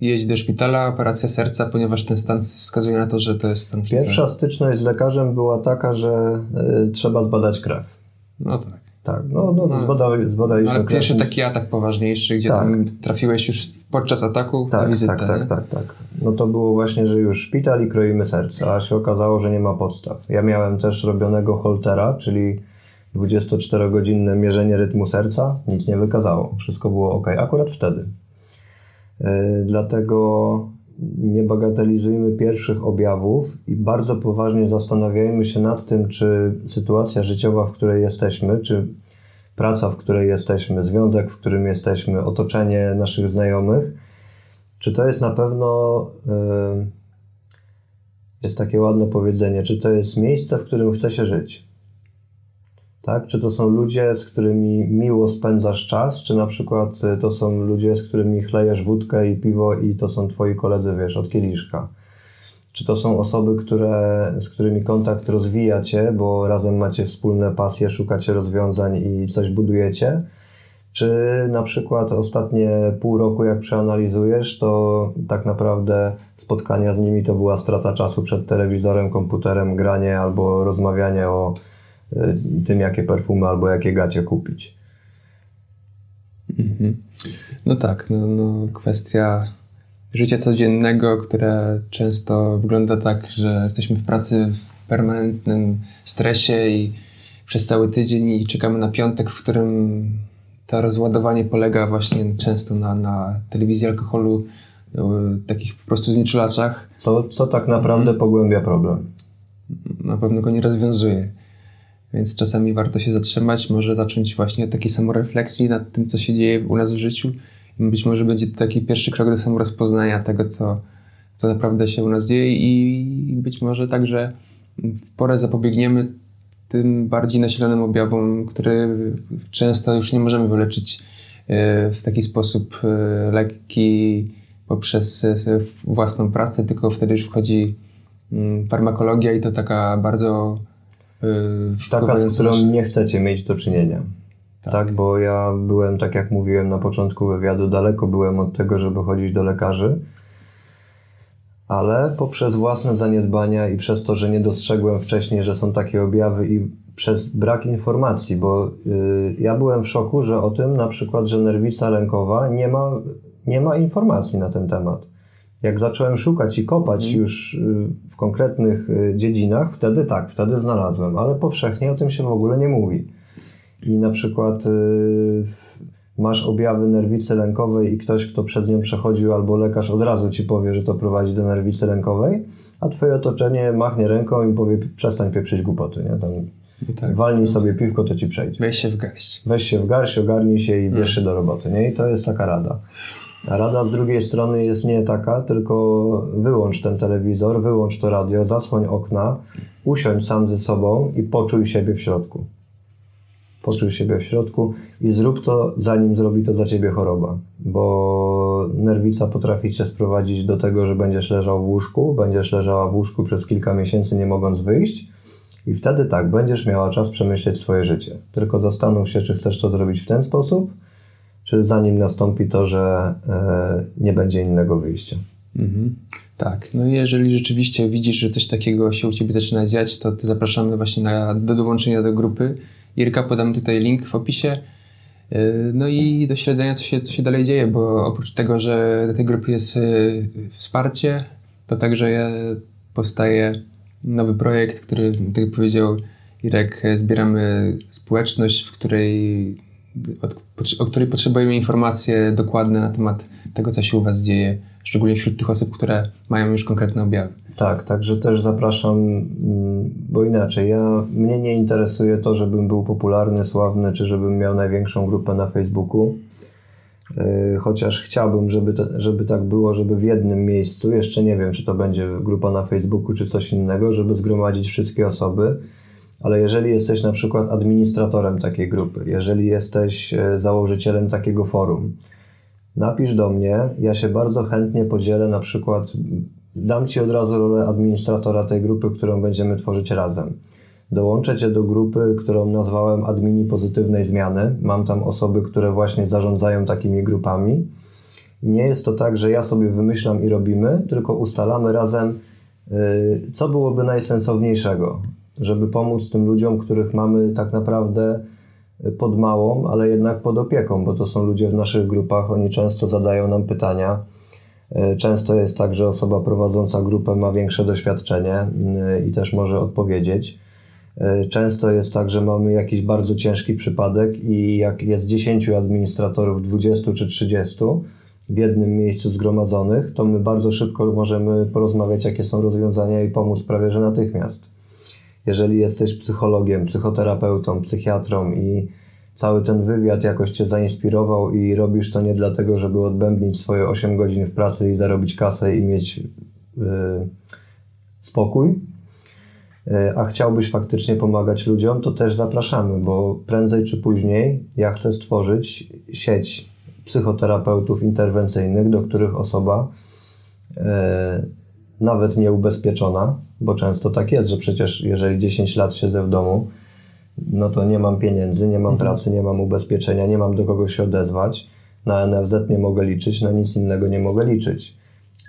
jeźdź do szpitala, operacja serca, ponieważ ten stan wskazuje na to, że to jest stan Pierwsza styczność z lekarzem była taka, że y, trzeba zbadać krew. No tak. Tak, no, no, no zbadali, zbadaliśmy Ale pierwszy taki atak poważniejszy, gdzie tak. tam trafiłeś już podczas ataku tak, na wizytę. Tak, tak, tak, tak. No to było właśnie, że już szpital i kroimy serce, a się okazało, że nie ma podstaw. Ja miałem też robionego holtera, czyli 24-godzinne mierzenie rytmu serca, nic nie wykazało. Wszystko było ok, akurat wtedy. Yy, dlatego nie bagatelizujmy pierwszych objawów i bardzo poważnie zastanawiajmy się nad tym, czy sytuacja życiowa, w której jesteśmy, czy praca, w której jesteśmy, związek, w którym jesteśmy, otoczenie naszych znajomych, czy to jest na pewno, yy, jest takie ładne powiedzenie, czy to jest miejsce, w którym chce się żyć tak? Czy to są ludzie, z którymi miło spędzasz czas, czy na przykład y, to są ludzie, z którymi chlejesz wódkę i piwo i to są twoi koledzy, wiesz, od kieliszka. Czy to są osoby, które, z którymi kontakt rozwijacie, bo razem macie wspólne pasje, szukacie rozwiązań i coś budujecie? Czy na przykład ostatnie pół roku, jak przeanalizujesz, to tak naprawdę spotkania z nimi to była strata czasu przed telewizorem, komputerem, granie albo rozmawianie o tym, jakie perfumy albo jakie gacie kupić. Mhm. No tak, no, no, kwestia życia codziennego, które często wygląda tak, że jesteśmy w pracy w permanentnym stresie i przez cały tydzień i czekamy na piątek, w którym to rozładowanie polega właśnie często na, na telewizji alkoholu, y, takich po prostu znieczulaczach. Co, co tak naprawdę mhm. pogłębia problem? Na pewno go nie rozwiązuje. Więc czasami warto się zatrzymać, może zacząć właśnie od takiej samorefleksji nad tym, co się dzieje u nas w życiu. I być może będzie to taki pierwszy krok do samorozpoznania tego, co, co naprawdę się u nas dzieje i być może także w porę zapobiegniemy tym bardziej nasilonym objawom, które często już nie możemy wyleczyć e, w taki sposób e, lekki poprzez e, własną pracę, tylko wtedy już wchodzi mm, farmakologia i to taka bardzo Taka, z którą nie chcecie mieć do czynienia. Tak. tak. bo ja byłem, tak jak mówiłem na początku wywiadu, daleko byłem od tego, żeby chodzić do lekarzy, ale poprzez własne zaniedbania i przez to, że nie dostrzegłem wcześniej, że są takie objawy i przez brak informacji, bo yy, ja byłem w szoku, że o tym na przykład, że nerwica lękowa nie ma, nie ma informacji na ten temat. Jak zacząłem szukać i kopać mhm. już y, w konkretnych y, dziedzinach, wtedy tak, wtedy znalazłem, ale powszechnie o tym się w ogóle nie mówi. I na przykład y, masz objawy nerwicy lękowej i ktoś, kto przez nią przechodził, albo lekarz od razu ci powie, że to prowadzi do nerwicy lękowej, a twoje otoczenie machnie ręką i powie, przestań pieprzyć głupoty, nie? Tam tak. walnij sobie piwko, to ci przejdzie. Weź się w garść. Weź się w garść, ogarnij się i bierz się do roboty, nie? I to jest taka rada. Rada z drugiej strony jest nie taka, tylko wyłącz ten telewizor, wyłącz to radio, zasłoń okna, usiądź sam ze sobą i poczuj siebie w środku. Poczuj siebie w środku i zrób to, zanim zrobi to za ciebie choroba. Bo nerwica potrafi cię sprowadzić do tego, że będziesz leżał w łóżku, będziesz leżała w łóżku przez kilka miesięcy, nie mogąc wyjść. I wtedy tak, będziesz miała czas przemyśleć swoje życie. Tylko zastanów się, czy chcesz to zrobić w ten sposób, czy zanim nastąpi to, że e, nie będzie innego wyjścia. Mhm. Tak, no i jeżeli rzeczywiście widzisz, że coś takiego się u Ciebie zaczyna dziać, to, zapraszamy właśnie na, do dołączenia do grupy. Irka, podam tutaj link w opisie. E, no i do śledzenia, co się, co się dalej dzieje, bo oprócz tego, że do tej grupy jest e, wsparcie, to także powstaje nowy projekt, który, tak jak powiedział Irek, zbieramy społeczność, w której o której potrzebujemy informacje dokładne na temat tego, co się u Was dzieje, szczególnie wśród tych osób, które mają już konkretne objawy. Tak, także też zapraszam, mm, bo inaczej, ja, mnie nie interesuje to, żebym był popularny, sławny, czy żebym miał największą grupę na Facebooku, y, chociaż chciałbym, żeby, żeby tak było, żeby w jednym miejscu, jeszcze nie wiem, czy to będzie grupa na Facebooku, czy coś innego, żeby zgromadzić wszystkie osoby, ale jeżeli jesteś na przykład administratorem takiej grupy, jeżeli jesteś e, założycielem takiego forum, napisz do mnie, ja się bardzo chętnie podzielę, na przykład dam Ci od razu rolę administratora tej grupy, którą będziemy tworzyć razem. Dołączę Cię do grupy, którą nazwałem Admini Pozytywnej Zmiany. Mam tam osoby, które właśnie zarządzają takimi grupami. I nie jest to tak, że ja sobie wymyślam i robimy, tylko ustalamy razem, y, co byłoby najsensowniejszego żeby pomóc tym ludziom, których mamy tak naprawdę pod małą, ale jednak pod opieką, bo to są ludzie w naszych grupach, oni często zadają nam pytania. E, często jest tak, że osoba prowadząca grupę ma większe doświadczenie e, i też może odpowiedzieć. Często jest tak, że mamy jakiś bardzo ciężki przypadek i jak jest 10 administratorów, 20 czy 30 w jednym miejscu zgromadzonych, to my bardzo szybko możemy porozmawiać, jakie są rozwiązania i pomóc prawie że natychmiast jeżeli jesteś psychologiem, psychoterapeutą, psychiatrą i cały ten wywiad jakoś Cię zainspirował i robisz to nie dlatego, żeby odbębnić swoje 8 godzin w pracy i zarobić kasę i mieć yy, spokój, yy, a chciałbyś faktycznie pomagać ludziom, to też zapraszamy, bo prędzej czy później ja chcę stworzyć sieć psychoterapeutów interwencyjnych, do których osoba yy, nawet nieubezpieczona, bo często tak jest, że przecież jeżeli 10 lat siedzę w domu, no to nie mam pieniędzy, nie mam mhm. pracy, nie mam ubezpieczenia, nie mam do kogo się odezwać, na NFZ nie mogę liczyć, na nic innego nie mogę liczyć.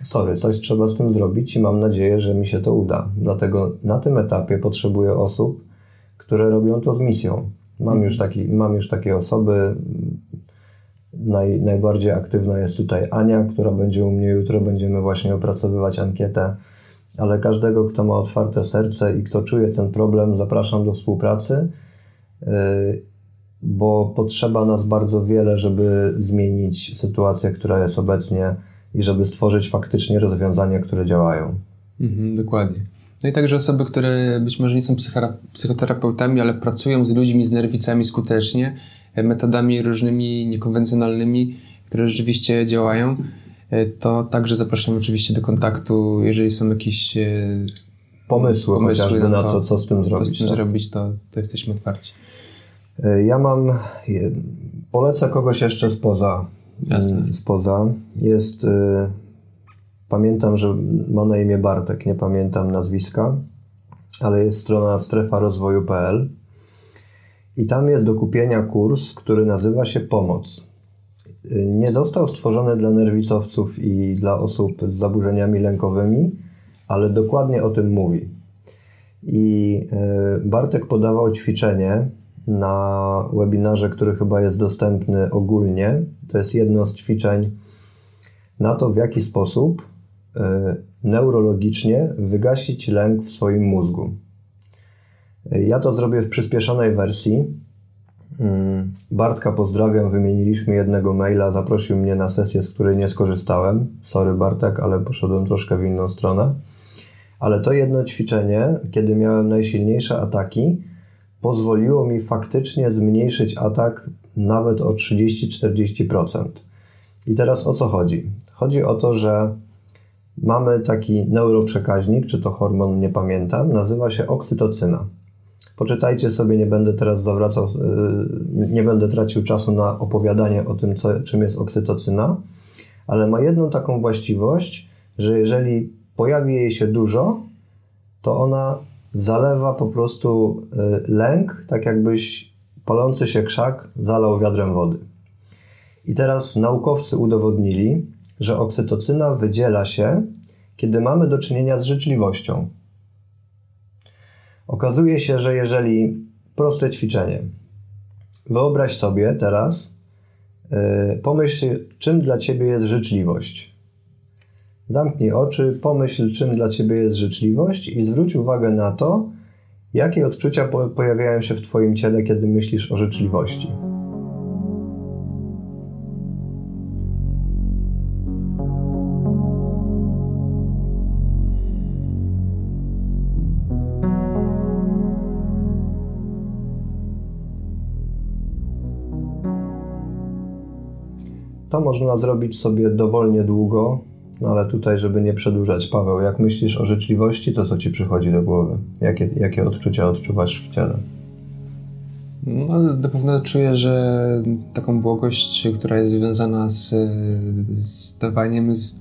Sorry, coś trzeba z tym zrobić i mam nadzieję, że mi się to uda. Dlatego na tym etapie potrzebuję osób, które robią to z misją. Mam, mhm. już, taki, mam już takie osoby, Naj, najbardziej aktywna jest tutaj Ania, która będzie u mnie jutro. Będziemy właśnie opracowywać ankietę. Ale każdego, kto ma otwarte serce i kto czuje ten problem, zapraszam do współpracy, y, bo potrzeba nas bardzo wiele, żeby zmienić sytuację, która jest obecnie i żeby stworzyć faktycznie rozwiązania, które działają. Mhm, dokładnie. No i także osoby, które być może nie są psychoterapeutami, ale pracują z ludźmi z nerwicami skutecznie metodami różnymi niekonwencjonalnymi, które rzeczywiście działają, e, to także zapraszam oczywiście do kontaktu, jeżeli są jakieś e, pomysły, pomysły chociażby na to, to, co z tym zrobić. Co z tym tak? zrobić, to, to jesteśmy otwarci. E, ja mam, polecę kogoś jeszcze spoza. Jasne. Mm, spoza. Jest, pamiętam, że ma na imię Bartek, nie pamiętam nazwiska, ale jest strona strefa rozwoju.pl i tam jest do kupienia kurs, który nazywa się Pomoc. Nie został stworzony dla nerwicowców i dla osób z zaburzeniami lękowymi, ale dokładnie o tym mówi. I e, Bartek podawał ćwiczenie na webinarze, który chyba jest dostępny ogólnie. To jest jedno z ćwiczeń na to, w jaki sposób e, neurologicznie wygasić lęk w swoim mózgu. Ja to zrobię w przyspieszonej wersji. Mm, Bartka pozdrawiam, wymieniliśmy jednego maila, zaprosił mnie na sesję, z której nie skorzystałem. Sorry Bartek, ale poszedłem troszkę w inną stronę. Ale to jedno ćwiczenie, kiedy miałem najsilniejsze ataki, pozwoliło mi faktycznie zmniejszyć atak nawet o 30-40%. I teraz o co chodzi? Chodzi o to, że mamy taki neuroprzekaźnik, czy to hormon, nie pamiętam, nazywa się oksytocyna. Poczytajcie sobie, nie będę teraz zawracał, yy, nie będę tracił czasu na opowiadanie o tym, co, czym jest oksytocyna, ale ma jedną taką właściwość, że jeżeli pojawi jej się dużo, to ona zalewa po prostu yy, lęk, tak jakbyś palący się krzak zalał wiadrem wody. I teraz naukowcy udowodnili, że oksytocyna wydziela się, kiedy mamy do czynienia z życzliwością. Okazuje się, że jeżeli proste ćwiczenie, wyobraź sobie teraz, yy, pomyśl, czym dla ciebie jest życzliwość. Zamknij oczy, pomyśl, czym dla ciebie jest życzliwość i zwróć uwagę na to, jakie odczucia po pojawiają się w twoim ciele, kiedy myślisz o życzliwości. To można zrobić sobie dowolnie długo, no ale tutaj, żeby nie przedłużać, Paweł, jak myślisz o życzliwości, to co ci przychodzi do głowy? Jakie, jakie odczucia odczuwasz w ciele? No, na pewno czuję, że taką błogość, która jest związana z, z dawaniem z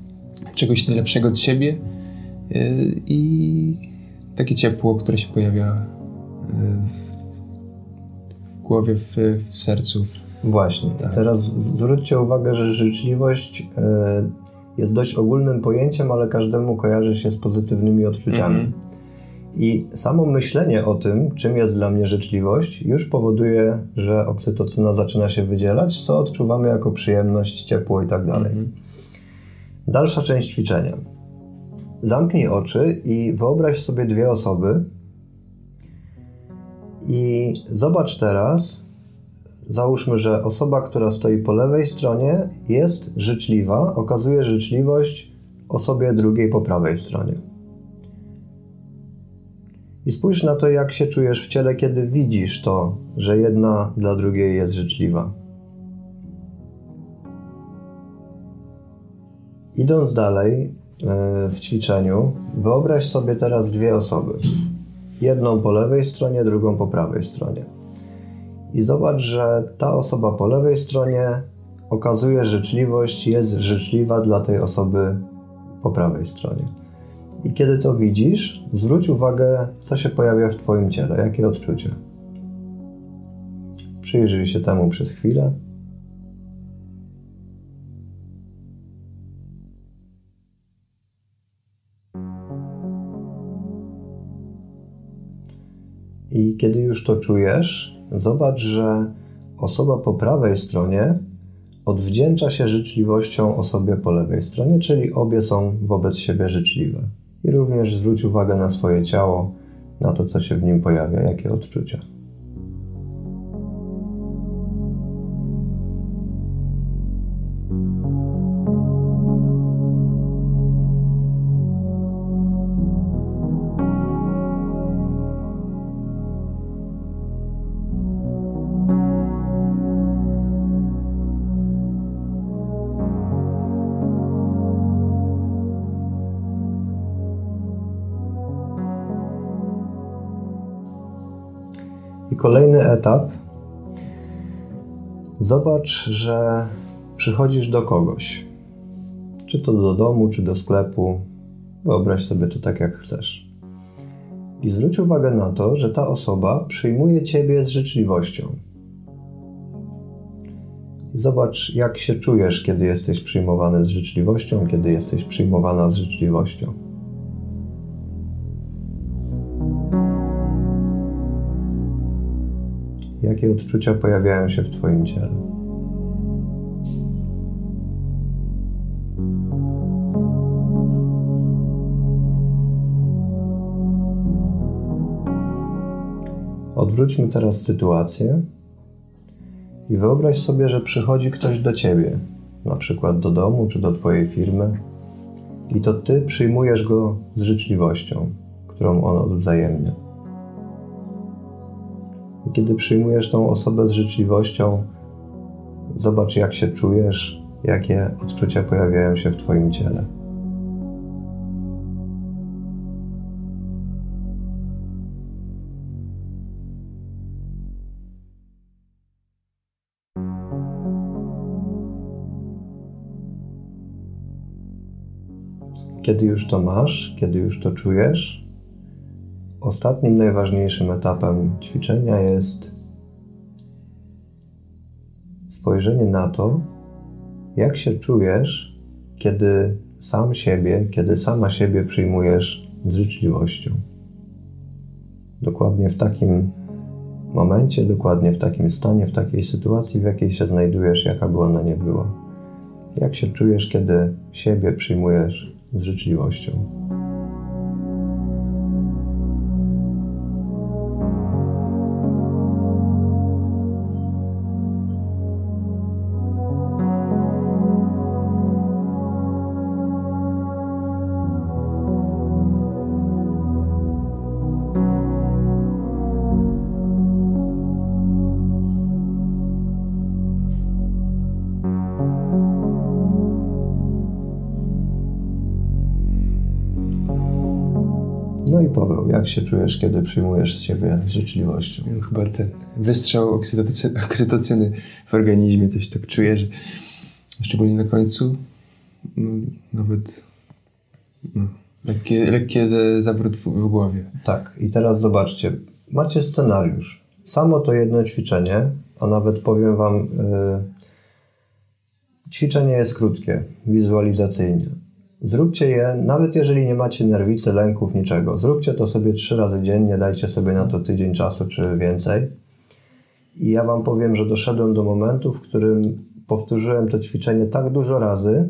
czegoś najlepszego od siebie yy, i takie ciepło, które się pojawia yy, w głowie, w, w sercu. Właśnie. Tak. Teraz zwróćcie uwagę, że życzliwość e, jest dość ogólnym pojęciem, ale każdemu kojarzy się z pozytywnymi odczuciami. Mm -hmm. I samo myślenie o tym, czym jest dla mnie życzliwość, już powoduje, że oksytocyna zaczyna się wydzielać, co odczuwamy jako przyjemność, ciepło i tak dalej. Mm -hmm. Dalsza część ćwiczenia. Zamknij oczy i wyobraź sobie dwie osoby. I zobacz teraz, Załóżmy, że osoba, która stoi po lewej stronie jest życzliwa, okazuje życzliwość osobie drugiej po prawej stronie. I spójrz na to, jak się czujesz w ciele, kiedy widzisz to, że jedna dla drugiej jest życzliwa. Idąc dalej e, w ćwiczeniu, wyobraź sobie teraz dwie osoby. Jedną po lewej stronie, drugą po prawej stronie i zobacz, że ta osoba po lewej stronie okazuje życzliwość, jest życzliwa dla tej osoby po prawej stronie. I kiedy to widzisz, zwróć uwagę, co się pojawia w Twoim ciele, jakie odczucie. Przyjrzyj się temu przez chwilę. I kiedy już to czujesz, zobacz, że osoba po prawej stronie odwdzięcza się życzliwością osobie po lewej stronie, czyli obie są wobec siebie życzliwe. I również zwróć uwagę na swoje ciało, na to, co się w nim pojawia, jakie odczucia. Kolejny etap. Zobacz, że przychodzisz do kogoś. Czy to do domu, czy do sklepu. Wyobraź sobie to tak, jak chcesz. I zwróć uwagę na to, że ta osoba przyjmuje ciebie z życzliwością. zobacz, jak się czujesz, kiedy jesteś przyjmowany z życzliwością, kiedy jesteś przyjmowana z życzliwością. Jakie odczucia pojawiają się w Twoim ciele? Odwróćmy teraz sytuację I wyobraź sobie, że przychodzi ktoś do ciebie, na przykład do domu czy do twojej firmy, i to ty przyjmujesz go z życzliwością, którą on odwzajemnia. I kiedy przyjmujesz tą osobę z życzliwością, zobacz, jak się czujesz, jakie odczucia pojawiają się w Twoim ciele. Kiedy już to masz, kiedy już to czujesz, ostatnim, najważniejszym etapem ćwiczenia jest spojrzenie na to, jak się czujesz, kiedy sam siebie, kiedy sama siebie przyjmujesz z życzliwością. Dokładnie w takim momencie, dokładnie w takim stanie, w takiej sytuacji, w jakiej się znajdujesz, jaka by ona nie była. Jak się czujesz, kiedy siebie przyjmujesz z życzliwością. Jak się czujesz, kiedy przyjmujesz siebie z życzliwością? Chyba ten wystrzał oksytocyny, oksytocyny w organizmie, coś tak czuję, że szczególnie na końcu no, nawet no, lekkie, lekkie zawrót w, w głowie. Tak, i teraz zobaczcie, macie scenariusz. Samo to jedno ćwiczenie, a nawet powiem Wam, yy, ćwiczenie jest krótkie, wizualizacyjnie. Zróbcie je, nawet jeżeli nie macie nerwicy, lęków, niczego. Zróbcie to sobie trzy razy dziennie, dajcie sobie na to tydzień czasu czy więcej. I ja Wam powiem, że doszedłem do momentu, w którym powtórzyłem to ćwiczenie tak dużo razy,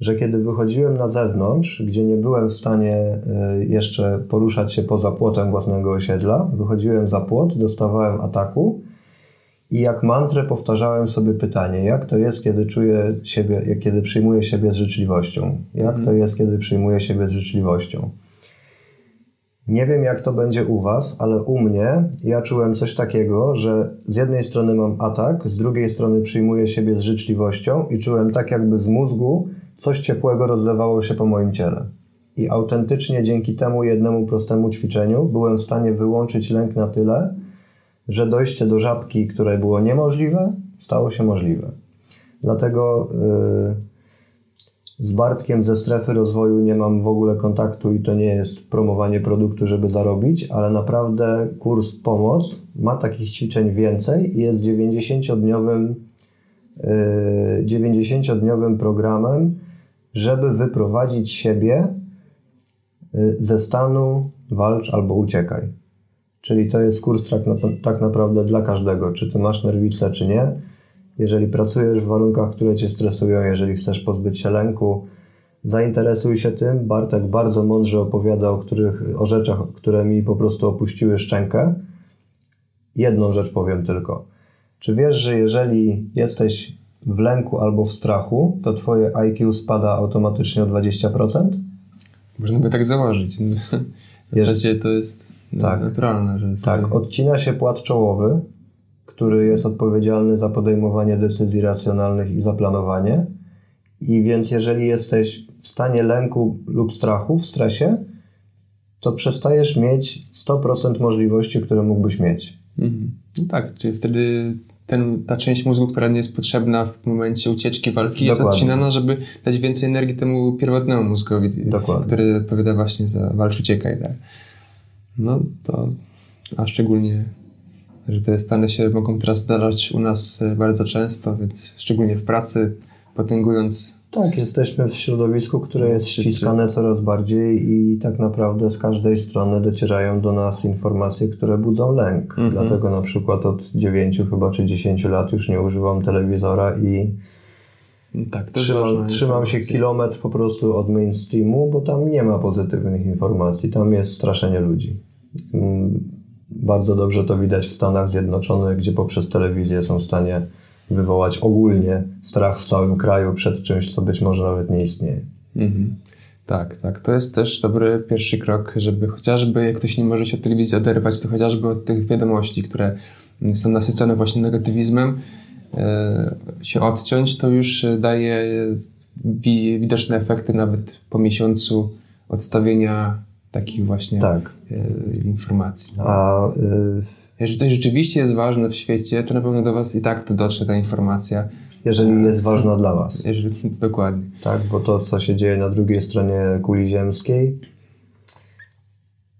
że kiedy wychodziłem na zewnątrz, gdzie nie byłem w stanie y, jeszcze poruszać się poza płotem własnego osiedla, wychodziłem za płot, dostawałem ataku i jak mantrę powtarzałem sobie pytanie, jak to jest, kiedy czuję siebie, kiedy przyjmuję siebie z życzliwością? Jak to jest, kiedy przyjmuję siebie z życzliwością? Nie wiem, jak to będzie u Was, ale u mnie ja czułem coś takiego, że z jednej strony mam atak, z drugiej strony przyjmuję siebie z życzliwością i czułem tak, jakby z mózgu coś ciepłego rozlewało się po moim ciele. I autentycznie dzięki temu jednemu prostemu ćwiczeniu byłem w stanie wyłączyć lęk na tyle, że dojście do żabki, które było niemożliwe, stało się możliwe. Dlatego yy, z Bartkiem ze strefy rozwoju nie mam w ogóle kontaktu i to nie jest promowanie produktu, żeby zarobić, ale naprawdę kurs Pomoc ma takich ćwiczeń więcej i jest 90-dniowym yy, 90 programem, żeby wyprowadzić siebie yy, ze stanu walcz albo uciekaj. Czyli to jest kurs tak, tak naprawdę dla każdego, czy ty masz nerwicę, czy nie. Jeżeli pracujesz w warunkach, które cię stresują, jeżeli chcesz pozbyć się lęku, zainteresuj się tym. Bartek bardzo mądrze opowiada o, których, o rzeczach, które mi po prostu opuściły szczękę. Jedną rzecz powiem tylko. Czy wiesz, że jeżeli jesteś w lęku albo w strachu, to twoje IQ spada automatycznie o 20%? Można by tak założyć. W zasadzie to jest tak. naturalne. Że tak, odcina się płat czołowy, który jest odpowiedzialny za podejmowanie decyzji racjonalnych i zaplanowanie. I więc jeżeli jesteś w stanie lęku lub strachu, w stresie, to przestajesz mieć 100% możliwości, które mógłbyś mieć. Mhm. No tak, czyli wtedy ten, ta część mózgu, która nie jest potrzebna w momencie ucieczki, walki, Dokładnie. jest odcinana, żeby dać więcej energii temu pierwotnemu mózgowi, Dokładnie. który odpowiada właśnie za walcz, uciekaj. Tak? No to, a szczególnie, że te stany się mogą teraz zdarzać u nas e, bardzo często, więc szczególnie w pracy, potęgując. Tak, jesteśmy w środowisku, które jest ściskane coraz bardziej i tak naprawdę z każdej strony docierają do nas informacje, które budzą lęk. Mhm. Dlatego na przykład od 9 chyba czy 10 lat już nie używam telewizora i tak, trzymam, trzymam się kilometr po prostu od mainstreamu, bo tam nie ma pozytywnych informacji, tam jest straszenie ludzi. Mm, bardzo dobrze to widać w Stanach Zjednoczonych, gdzie poprzez telewizję są w stanie wywołać ogólnie strach w całym kraju przed czymś, co być może nawet nie istnieje. Mhm. Tak, tak. To jest też dobry pierwszy krok, żeby chociażby, jak ktoś nie może się od telewizji oderwać, to chociażby od tych wiadomości, które są nasycone właśnie negatywizmem, e, się odciąć, to już daje widoczne efekty nawet po miesiącu odstawienia takich właśnie tak. E, informacji. No. A, y jeżeli coś rzeczywiście jest ważne w świecie, to na pewno do Was i tak to dotrze ta informacja. Jeżeli jest ważna dla Was. Jeżeli, dokładnie. Tak, bo to, co się dzieje na drugiej stronie kuli ziemskiej,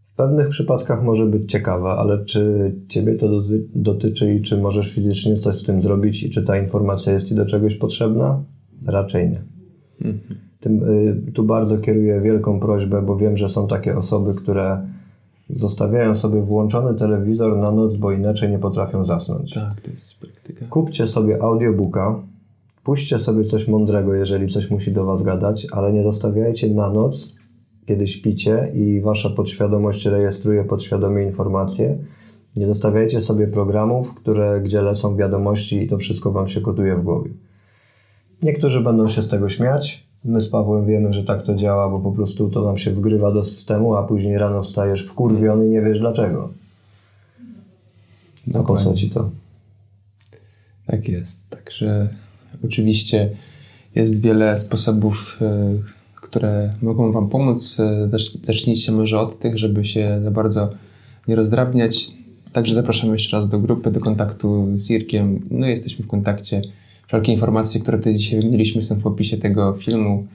w pewnych przypadkach może być ciekawe, ale czy Ciebie to dotyczy i czy możesz fizycznie coś z tym zrobić i czy ta informacja jest Ci do czegoś potrzebna? Raczej nie. Mhm. Tym, y, tu bardzo kieruję wielką prośbę, bo wiem, że są takie osoby, które zostawiają sobie włączony telewizor na noc, bo inaczej nie potrafią zasnąć. Tak, to jest praktyka. Kupcie sobie audiobooka, puśćcie sobie coś mądrego, jeżeli coś musi do Was gadać, ale nie zostawiajcie na noc, kiedy śpicie i Wasza podświadomość rejestruje podświadomie informacje. Nie zostawiajcie sobie programów, które, gdzie lecą wiadomości i to wszystko Wam się koduje w głowie. Niektórzy będą się z tego śmiać, My z Pawłem wiemy, że tak to działa, bo po prostu to nam się wgrywa do systemu, a później rano wstajesz wkurwiony i nie wiesz dlaczego. No po co ci to? Tak jest. Także oczywiście jest wiele sposobów, e, które mogą Wam pomóc. E, zacznijcie może od tych, żeby się za bardzo nie rozdrabniać. Także zapraszam jeszcze raz do grupy, do kontaktu z Irkiem. No jesteśmy w kontakcie. Wszelkie informacje, które tutaj dzisiaj mieliśmy są w opisie tego filmu.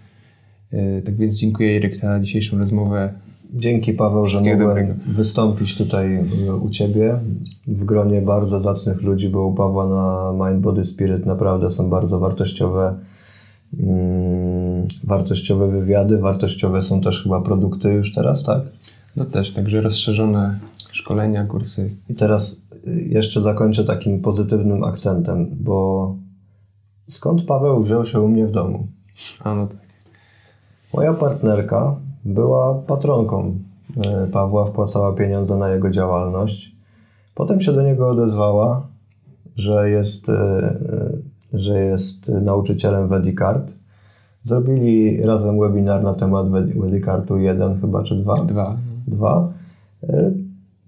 E, tak więc dziękuję Irek za dzisiejszą rozmowę. Dzięki Paweł, że mogłem dobrego. wystąpić tutaj e, u Ciebie w gronie bardzo zacnych ludzi, bo u Pawła na Mind Body Spirit naprawdę są bardzo wartościowe mm, wartościowe wywiady, wartościowe są też chyba produkty już teraz, tak? No też, także rozszerzone szkolenia, kursy. I teraz e, jeszcze zakończę takim pozytywnym akcentem, bo Skąd Paweł wziął się u mnie w domu? A no tak. Moja partnerka była patronką e, Pawła, wpłacała pieniądze na jego działalność. Potem się do niego odezwała, że jest, e, e, że jest nauczycielem Wedicard. Zrobili razem webinar na temat Wedicartu 1 chyba, czy 2? 2. 2.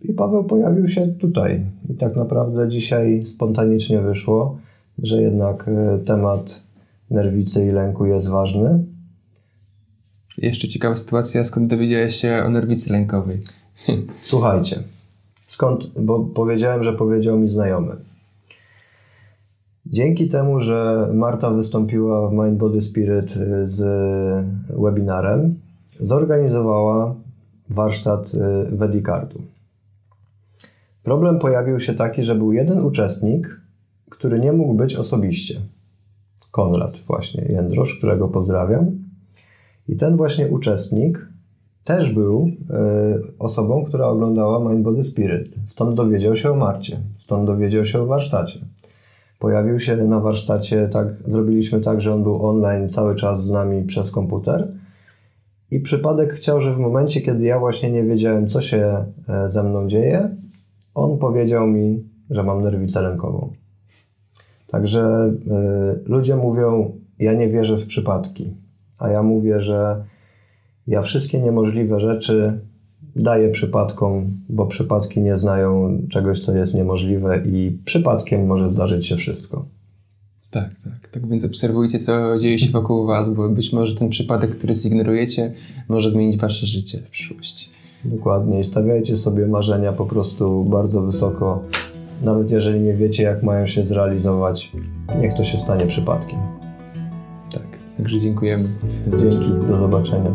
I Paweł pojawił się tutaj. I tak naprawdę dzisiaj spontanicznie wyszło że jednak e, temat nerwicy i lęku jest ważny. Jeszcze ciekawa sytuacja, skąd dowiedziałeś się o nerwicy lękowej? Słuchajcie, skąd, bo powiedziałem, że powiedział mi znajomy. Dzięki temu, że Marta wystąpiła w Mind Body Spirit e, z webinarem, zorganizowała warsztat e, Wedikartu. Problem pojawił się taki, że był jeden uczestnik, który nie mógł być osobiście. Konrad właśnie Jędrosz, którego pozdrawiam. I ten właśnie uczestnik też był y, osobą, która oglądała Mind Body Spirit. Stąd dowiedział się o Marcie, stąd dowiedział się o warsztacie. Pojawił się na warsztacie, tak, zrobiliśmy tak, że on był online cały czas z nami przez komputer. I przypadek chciał, że w momencie, kiedy ja właśnie nie wiedziałem, co się e, ze mną dzieje, on powiedział mi, że mam nerwicę lękową. Także y, ludzie mówią, ja nie wierzę w przypadki, a ja mówię, że ja wszystkie niemożliwe rzeczy daję przypadkom, bo przypadki nie znają czegoś, co jest niemożliwe i przypadkiem może zdarzyć się wszystko. Tak, tak. Tak więc obserwujcie, co dzieje się wokół Was, bo być może ten przypadek, który zignorujecie, może zmienić Wasze życie w przyszłości. Dokładnie. I stawiajcie sobie marzenia po prostu bardzo wysoko nawet jeżeli nie wiecie, jak mają się zrealizować, niech to się stanie przypadkiem. Tak, także dziękujemy. Dzięki, do zobaczenia.